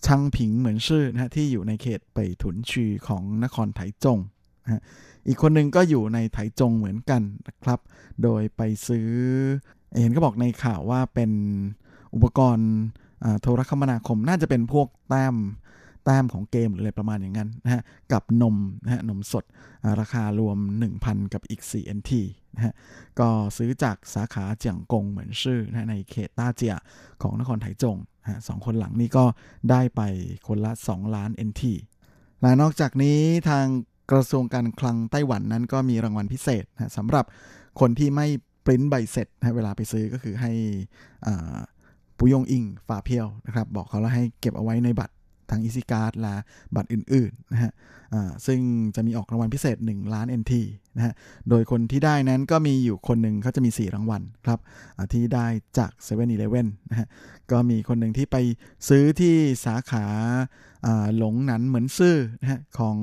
ชังผิงเหมือนชื่อนะฮะที่อยู่ในเขตเป่ยถุนชีของนครไถจงนะอีกคนหนึ่งก็อยู่ในไถจงเหมือนกันนะครับ โดยไปซื้อ เห็นก็บอกในข่าวว่าเป็นอุปกรณ์โทรคมนาคมน่าจะเป็นพวกแต้ม แต้มของเกมหรืออะไรประมาณอย่างนั้นนะฮะกับนมนะฮะนมสดราคารวม 1,000 กับอีก 4 NT นะฮะก็ซื้อจากสาขาเจียงกงเหมือนชื่อนะในเขตต้าเจียของนครไถจงนะฮะสองคนหลังนี้ก็ได้ไปคนละ 2 ล้าน NT และนอกจากนี้ทางกระทรวงการคลังไต้หวันนั้นก็มีรางวัลพิเศษนะสำหรับคนที่ไม่ปริ้นใบเสร็จนะเวลาไปซื้อก็คือให้ปุยงอิงฝาเพียวนะครับบอกเขาแล้วให้เก็บเอาไว้ในบัตร ทาง Easy Card และบัตรอื่นๆนะฮะซึ่งจะมีออกรางวัลพิเศษ 1 ล้าน NT นะฮะโดยคนที่ได้นั้นก็มีอยู่คนหนึ่งเขาจะมี 4 รางวัลครับที่ได้จาก7 e เ e ่ e อนะฮะก็มีคนหนึ่งที่ไปซื้อที่สาขาหลงหนันเหมือนซื่อนะฮะของ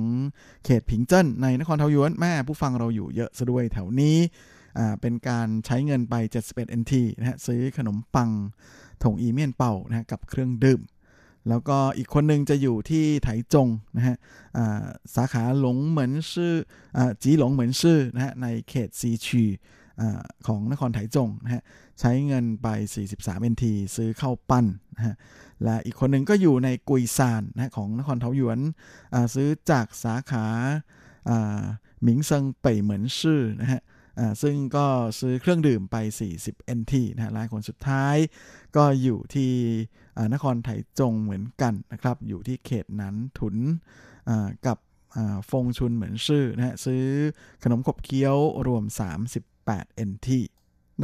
เขตผิงเจิ้นในนครเทาหยวนแม่ผู้ฟังเราอยู่เยอะซะด้วยแถวนี้เป็นการใช้เงินไป 71 NT นะฮะซื้อขนมปังถงอีเมียนเป่านะฮะกับเครื่องดื่ม แล้วก็อีกคนหนึ่งจะอยู่ที่ไถจงนะฮะสาขาหลงเหมือนชื่อจีหลงเหมือนชื่อนะฮะในเขตซีชีของนครไถจงนะฮะใช้เงินไป 43 NT ซื้อเข้าปั้นนะฮะและอีกคนหนึ่งก็อยู่ในกุยซานนะของนครเทาหยวนซื้อจากสาขาหมิงเซิงเป่ยเหมือนชื่อนะฮะ ซึ่งก็ซื้อเครื่องดื่มไป 40 NT นะฮะรายคนสุดท้ายก็อยู่ที่นครไถจงเหมือนกันนะครับ อยู่ที่เขตนั้นถุนกับฟงชุนเหมือนชื่อนะฮะซื้อขนมขบเคี้ยวรวม 38 NT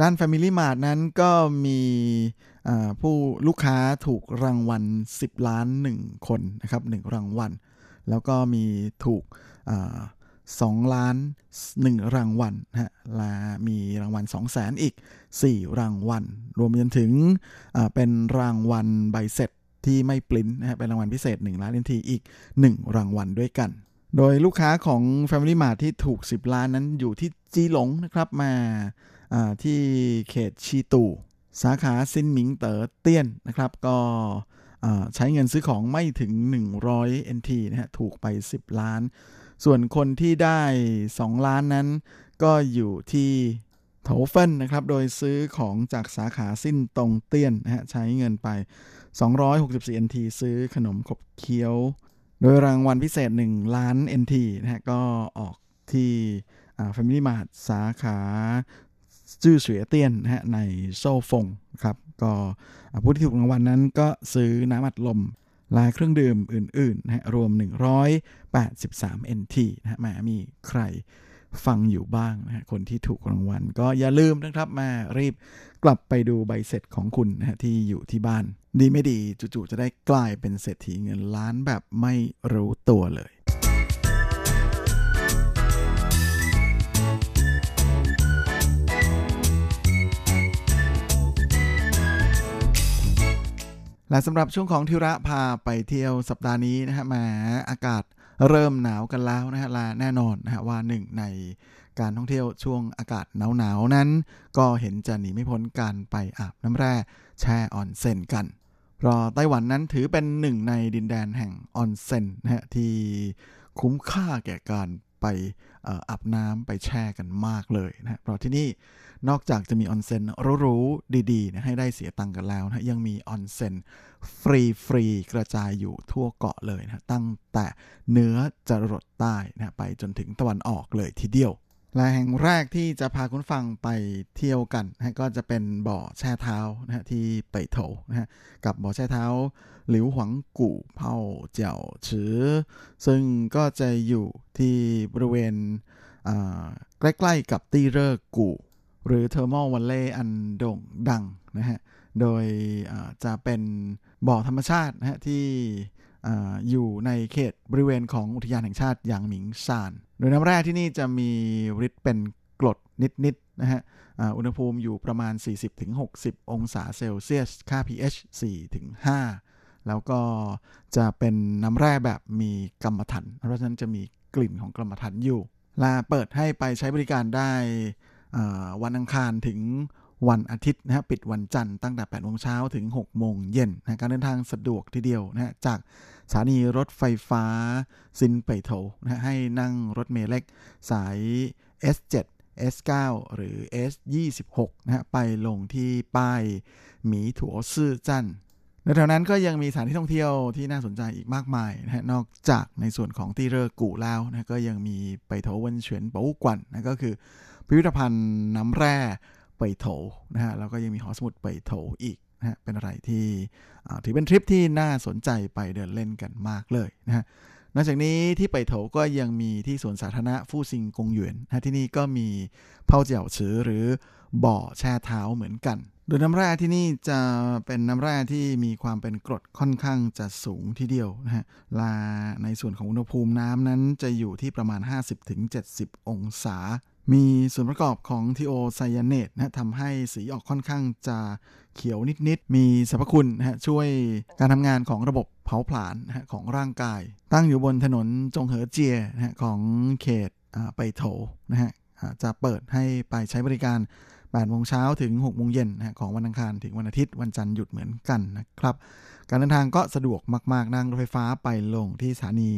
ด้าน Family Mart นั้นก็มีผู้ลูกค้าถูกรางวัล 10 ล้าน 1 คนนะครับ 1 รางวัล แล้วก็มีถูก 2 ล้าน 1 รางวัลนะฮะและมีรางวัล 2 0 0แสนอีก 4 รางวัล รวมจนถึงเป็นรางวัลใบเสร็จที่ไม่ปริ้นนะฮะเป็นรางวัลพิเศษ 1 ล้าน NT อีก 1 รางวัลด้วยกัน โดยลูกค้าของ Family Mart ที่ถูก 10 ล้านนั้นอยู่ที่จีหลงนะครับมาที่เขตชีตูสาขาซินหมิงเต๋อเตี้ยนนะครับก็ใช้เงินซื้อของไม่ถึง 100 NT นะฮะถูกไป 10 ล้าน ส่วนคนที่ได้ 2 ล้านนั้น ก็อยู่ที่โถเฟินนะครับ โดยซื้อของจากสาขาสิ้นตรงเตี้ยนนะฮะใช้เงินไป 264 NT ซื้อขนมขบเคี้ยว โดยรางวัลพิเศษ 1 ล้าน NT นะฮะก็ออกที่ Family Mart สาขาจื้อเสวียเตี้ยนนะฮะในโซ่ฟงครับก็ผู้ที่ถูกรางวัลนั้นก็ซื้อน้ำอัดลม และเครื่องดื่มอื่นๆนะฮะรวม 183 NT นะฮะมามีใครฟังอยู่บ้างนะฮะคนที่ถูกรางวัล ก็อย่าลืมนะครับมารีบกลับไปดูใบเสร็จของคุณนะฮะที่อยู่ที่บ้าน ดีไม่ดีจู่ๆจะได้กลายเป็นเศรษฐีเงินล้านแบบไม่รู้ตัวเลย และสำหรับช่วงของทิระพาไปเที่ยวสัปดาห์นี้นะฮะมาอากาศเริ่มหนาวกันแล้วนะฮะและแน่นอนนะฮะว่าหนึ่งในการท่องเที่ยวช่วงอากาศหนาวๆนั้น ก็เห็นจะหนีไม่พ้นการไปอาบน้ำแร่แช่ออนเซ็นกันเพราะไต้หวันนั้นถือเป็นหนึ่งในดินแดนแห่งออนเซ็นนะฮะที่คุ้มค่าแก่การไป อาบน้ำไปแช่กันมากเลยนะเพราะที่นี่นอกจากจะมีออนเซ็นหรูๆดีๆนะให้ได้เสียตังค์กันแล้วนะยังมีออนเซ็นฟรีฟรีกระจายอยู่ทั่วเกาะเลยนะตั้งแต่เหนือจรดใต้นะไปจนถึงตะวันออกเลยทีเดียว และแห่งแรกที่จะพาคุณฟังไปเที่ยวกันนะก็จะเป็นบ่อแช่เท้านะฮะที่เป่ยโถนะฮะกับบ่อแช่เท้าหลิวหวังกู่เผาเจียวชือ ซึ่งก็จะอยู่ที่บริเวณใกล้ๆกับตีเรอร์กู่ หรือเทอร์มอลวันเล่อันโด่งดังนะฮะโดยจะเป็นบ่อธรรมชาตินะฮะที่ อยู่ในเขตบริเวณของอุทยานแห่งชาติหยางหมิงซาน โดยน้ำแร่ที่นี่จะมีฤทธิ์เป็นกรดนิดๆนะฮะอุณหภูมิอยู่ประมาณ 40-60 องศาเซลเซียส ค่า pH 4-5 แล้วก็จะเป็นน้ำแร่แบบมีกรรมฐานเพราะฉะนั้นจะมีกลิ่นของกรรมฐานอยู่ละเปิดให้ไปใช้บริการได้วันอังคารถึง วันอาทิตย์นะฮะปิดวันจันทร์ตั้งแต่8โมงเช้าถึง 6 โมงเย็นนะการเดินทางสะดวกทีเดียวนะฮะจากสถานีรถไฟฟ้าซินเป่ยโถนะให้นั่งรถเมล์เล็กสาย S7 S9 หรือ S26 นะฮะไปลงที่ป้ายหมีถัวซื่อจันในแถวนั้นก็ยังมีสถานที่ท่องเที่ยวที่น่าสนใจอีกมากมายนะฮะนอกจากในส่วนของที่เรอกู่แล้วนะก็ยังมีไปโถวันเฉียนปูกวันนะก็คือพิพิธภัณฑ์น้ำแร่ เปยโถนะฮะแล้วก็ยังมีหอสมุดเปยโถอีกนะฮะเป็นอะไรที่ถือเป็นทริปที่น่าสนใจไปเดินเล่นกันมากเลยนะฮะนอกจากนี้ที่ไปโถก็ยังมีที่สวนสาธารณะฟู่ซิงกงหยวนนะที่นี่ก็มีเผาเจียวชือหรือบ่อแช่เท้าเหมือนกัน โดยน้ำแร่ที่นี่จะเป็นน้ำแร่ที่มีความเป็นกรดค่อนข้างจะสูงทีเดียวนะฮะลาในส่วนของอุณหภูมิน้ำนั้นจะอยู่ที่ประมาณ 50-70 องศา มีส่วนประกอบของทีโอไซยาเนตนะทำให้สีออกค่อนข้างจะเขียวนิดๆ มีสรรพคุณนะฮะช่วยการทำงานของระบบเผาผลาญนะฮะของร่างกาย ตั้งอยู่บนถนนจงเหอเจียนะของเขตไปโถนะฮะจะเปิดให้ไปใช้บริการ8โมงเช้าถึง6โมงเย็นนะของวันอังคารถึงวันอาทิตย์วันจันทร์หยุดเหมือนกันนะครับ การเดินทางก็สะดวกมาก ๆ นั่งรถไฟฟ้าไปลงที่สถานี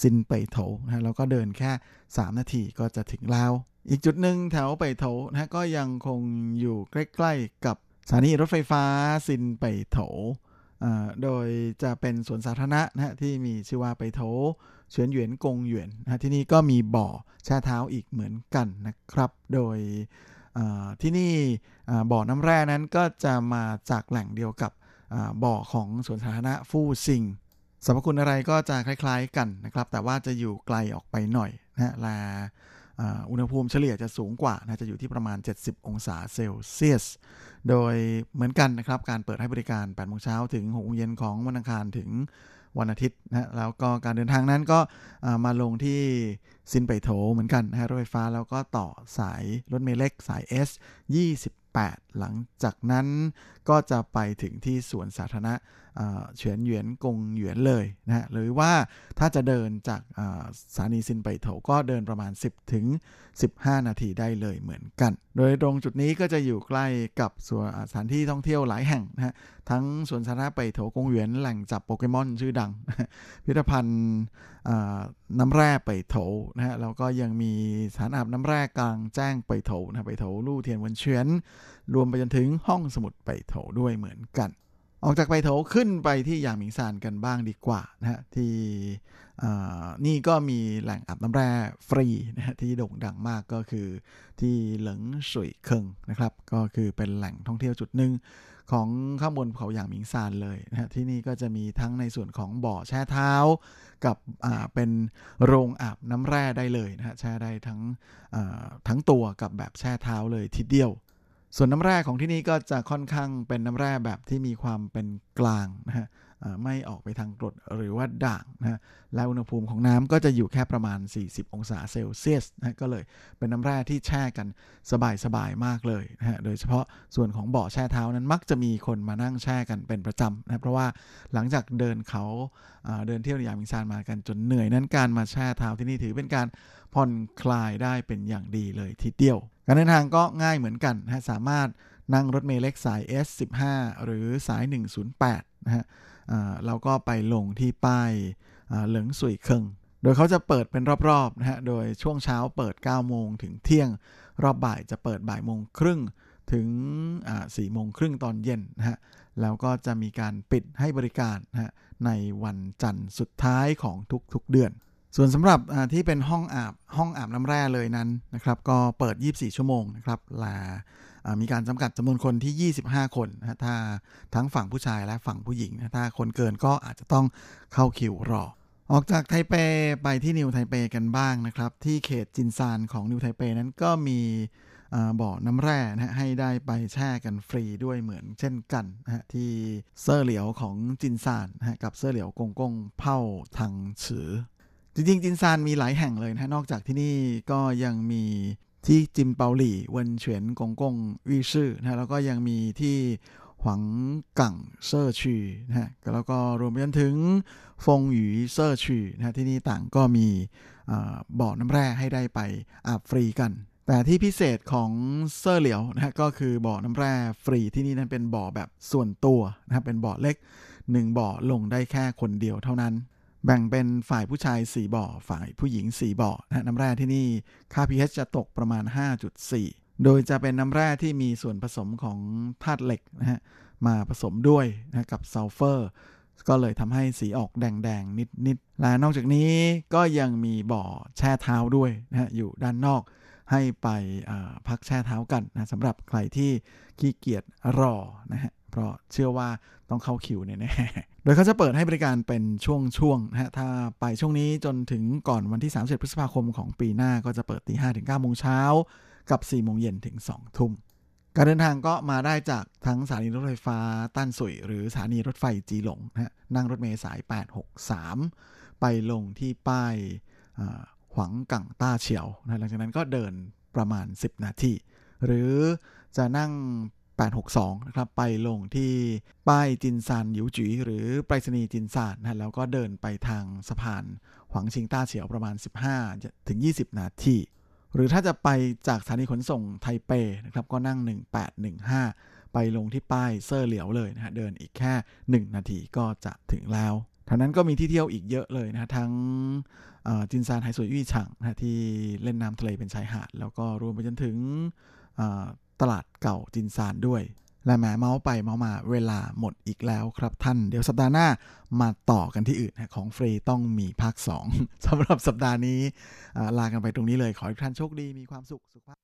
ซินเปยโถนะแล้วก็เดินแค่ 3 นาทีก็จะถึงแล้ว อีกจุดหนึ่งแถวไปโถนะก็ยังคงอยู่ใกล้ๆกับสถานีรถไฟฟ้าซินไปโถโดยจะเป็นสวนสาธารณะนะฮะที่มีชื่อว่าไปโถเฉียนหยวนกงหยวนนะที่นี่ก็มีบ่อแช่เท้าอีกเหมือนกันนะครับ โดยที่นี่บ่อน้ำแร่นั้นก็จะมาจากแหล่งเดียวกับบ่อของสวนสาธารณะฟู่ซิงสรรพคุณอะไรก็จะคล้าย ๆ กันนะครับ แต่ว่าจะอยู่ไกลออกไปหน่อยนะและ อุณหภูมิเฉลี่ยจะสูงกว่านะจะอยู่ที่ประมาณ 70 องศาเซลเซียส โดยเหมือนกันนะครับ การเปิดให้บริการ8โมงเช้าถึง6โมงเย็นของวันอังคารถึงวันอาทิตย์นะแล้วก็การเดินทางนั้นก็มาลงที่ซินไปโถเหมือนกันนะรถไฟฟ้าแล้วก็ต่อสายรถเมล์เล็กสาย S 28 หลังจากนั้น ก็จะไปถึงที่สวนสาธารณะเฉียนหยวนกงหยวนเลยนะฮะหรือว่าถ้าจะเดินจากสถานีซินไปโถก็เดินประมาณ 10ถึง15 นาทีได้เลยเหมือนกัน โดยตรงจุดนี้ก็จะอยู่ใกล้กับสวนสถานที่ท่องเที่ยวหลายแห่งนะฮะทั้งสวนสาธารณะไปโถกงหยวนแหล่งจับโปเกมอนชื่อดัง พิพิธภัณฑ์น้ำแร่ไปโถนะฮะแล้วก็ยังมีสถานอาบน้ำแร่กลางแจ้งไปโถนะไปโถลู่เทียนวนเฉียนรวมไปจนถึงห้องสมุดไปโถด้วยเหมือนกัน ออกจากไปโถขึ้นไปที่หยางหมิงซานกันบ้างดีกว่านะฮะที่นี่ก็มีแหล่งอาบน้ำแร่ฟรีนะฮะที่โด่งดังมากก็คือที่เหลิงสุยเคิงนะครับ ก็คือเป็นแหล่งท่องเที่ยวจุดหนึ่งของข้างบนเขาหยางหมิงซานเลยนะฮะที่นี่ก็จะมีทั้งในส่วนของบ่อแช่เท้า กับเป็นโรงอาบน้ำแร่ได้เลยนะฮะแช่ได้ทั้งทั้งตัวกับแบบแช่เท้าเลยทีเดียว ส่วนน้ำแร่ของที่นี่ก็จะค่อนข้างเป็นน้ำแร่แบบที่มีความเป็นกลางนะฮะ ไม่ออกไปทางกรดหรือว่าด่างนะฮะและอุณหภูมิของน้ำก็จะอยู่แค่ประมาณ 40 องศาเซลเซียสนะก็เลยเป็นน้ำแร่ที่แช่กันสบายๆมากเลยนะฮะโดยเฉพาะส่วนของบ่อแช่เท้านั้นมักจะมีคนมานั่งแช่กันเป็นประจำนะเพราะว่าหลังจากเดินเขาเดินเที่ยวในยามมิงซานมากันจนเหนื่อยนั้นการมาแช่เท้าที่นี่ถือเป็นการผ่อนคลายได้เป็นอย่างดีเลยทีเดียว การเดินทางก็ง่ายเหมือนกันนะสามารถนั่งรถเมล์เล็กสาย S15 หรือสาย 108 นะฮะ เราก็ไปลงที่ป้ายเหลิงสุยเคิงโดยเขาจะเปิดเป็นรอบๆนะฮะ โดยช่วงเช้าเปิด 9 โมงถึงเที่ยง รอบบ่ายจะเปิดบ่ายโมงครึ่งถึงสี่โมงครึ่งตอนเย็นนะฮะ แล้วก็จะมีการปิดให้บริการนะฮะในวันจันทร์สุดท้ายของทุกๆเดือน ส่วนสำหรับที่เป็นห้องอาบห้องอาบน้ำแร่เลยนั้นนะครับ ก็เปิด 24 ชั่วโมงนะครับลา มีการจำกัดจำนวนคนที่ 25 คนนะถ้าทั้งฝั่งผู้ชายและฝั่งผู้หญิงนะถ้าคนเกินก็อาจจะต้องเข้าคิวรอ ออกจากไทเปไปที่นิวไทเปกันบ้างนะครับ ที่เขตจินซานของนิวไทเปนั้นก็มีบ่อน้ำแร่นะให้ได้ไปแช่กันฟรีด้วยเหมือนเช่นกันนะฮะที่เซอร์เหลียวของจินซานนะกับเซอร์เหลียวกงกงเผ่าทังฉือจริงๆจินซานมีหลายแห่งเลยนะนอกจากที่นี่ก็ยังมี ที่จิมเปาหลี่เวินเฉียนกงกงวีชื่อนะแล้วก็ยังมีที่หวังกังเซอร์ชีนะฮะแล้วก็รวมไปจนถึงฟงหยูเซอร์ชีนะที่นี่ต่างก็มีบ่อน้ำแร่ให้ได้ไปอาบฟรีกัน แต่ที่พิเศษของเซอร์เหลียวนะฮะก็คือบ่อน้ำแร่ฟรีที่นี่นั้นเป็นบ่อแบบส่วนตัวนะครับเป็นบ่อเล็ก1บ่อลงได้แค่คนเดียวเท่านั้น แบ่งเป็นฝ่ายผู้ชาย 4 บ่อ ฝ่ายผู้หญิง 4 บ่อนะน้ำแร่ที่นี่ค่า pH จะตกประมาณ 5.4 โดยจะเป็นน้ำแร่ที่มีส่วนผสมของธาตุเหล็กนะฮะมาผสมด้วยนะกับซัลเฟอร์ ก็เลยทำให้สีออกแดง ๆ นิด ๆ และนอกจากนี้ก็ยังมีบ่อแช่เท้าด้วยนะฮะอยู่ด้านนอกให้ไปพักแช่เท้ากันนะสำหรับใครที่ขี้เกียจรอนะฮะ เพราะเชื่อว่าต้องเข้าคิวแน่ๆโดยเขาจะเปิดให้บริการเป็นช่วงๆนะฮะ ถ้าไปช่วงนี้จนถึงก่อนวันที่30พฤษภาคมของปีหน้าก็จะเปิดตีห้ถึง9โมงเช้า กับ4โมงเย็นถึง2ทุ่ม การเดินทางก็มาได้จากทั้งสถานีรถไฟฟ้าต้านสุย หรือสถานีรถไฟจีหลงนะฮะ นั่งรถเมล์สาย 863 ไปลงที่ป้ายหวังกังต้าเฉียวนะหลังจากนั้นก็เดินประมาณ 10 นาที หรือจะนั่ง 862นะครับไปลงที่ป้ายจินซานหยิวจีหรือไปรษณีย์จินซานนะแล้วก็เดินไปทางสะพานหวังชิงต้าเฉียวประมาณ 15ถึง20 นาที หรือถ้าจะไปจากสถานีขนส่งไทเปนะครับก็นั่ง 1815 ไปลงที่ป้ายเซอร์เหลียวเลยนะฮะเดินอีกแค่ 1 นาทีก็จะถึงแล้วทางนั้นก็มีที่เที่ยวอีกเยอะเลยนะทั้งจินซานไฮสวยวี่ฉังนะที่เล่นน้ำทะเลเป็นชายหาด แล้วก็รวมไปจนถึง ตลาดเก่าจินซานด้วย และแม้เมาส์ไปเมาส์มาเวลาหมดอีกแล้วครับท่าน เดี๋ยวสัปดาห์หน้ามาต่อกันที่อื่นของฟรีต้องมีภาค 2สำหรับสัปดาห์นี้ลากันไปตรงนี้เลยขอให้ท่านโชคดีมีความสุขสุขภาพ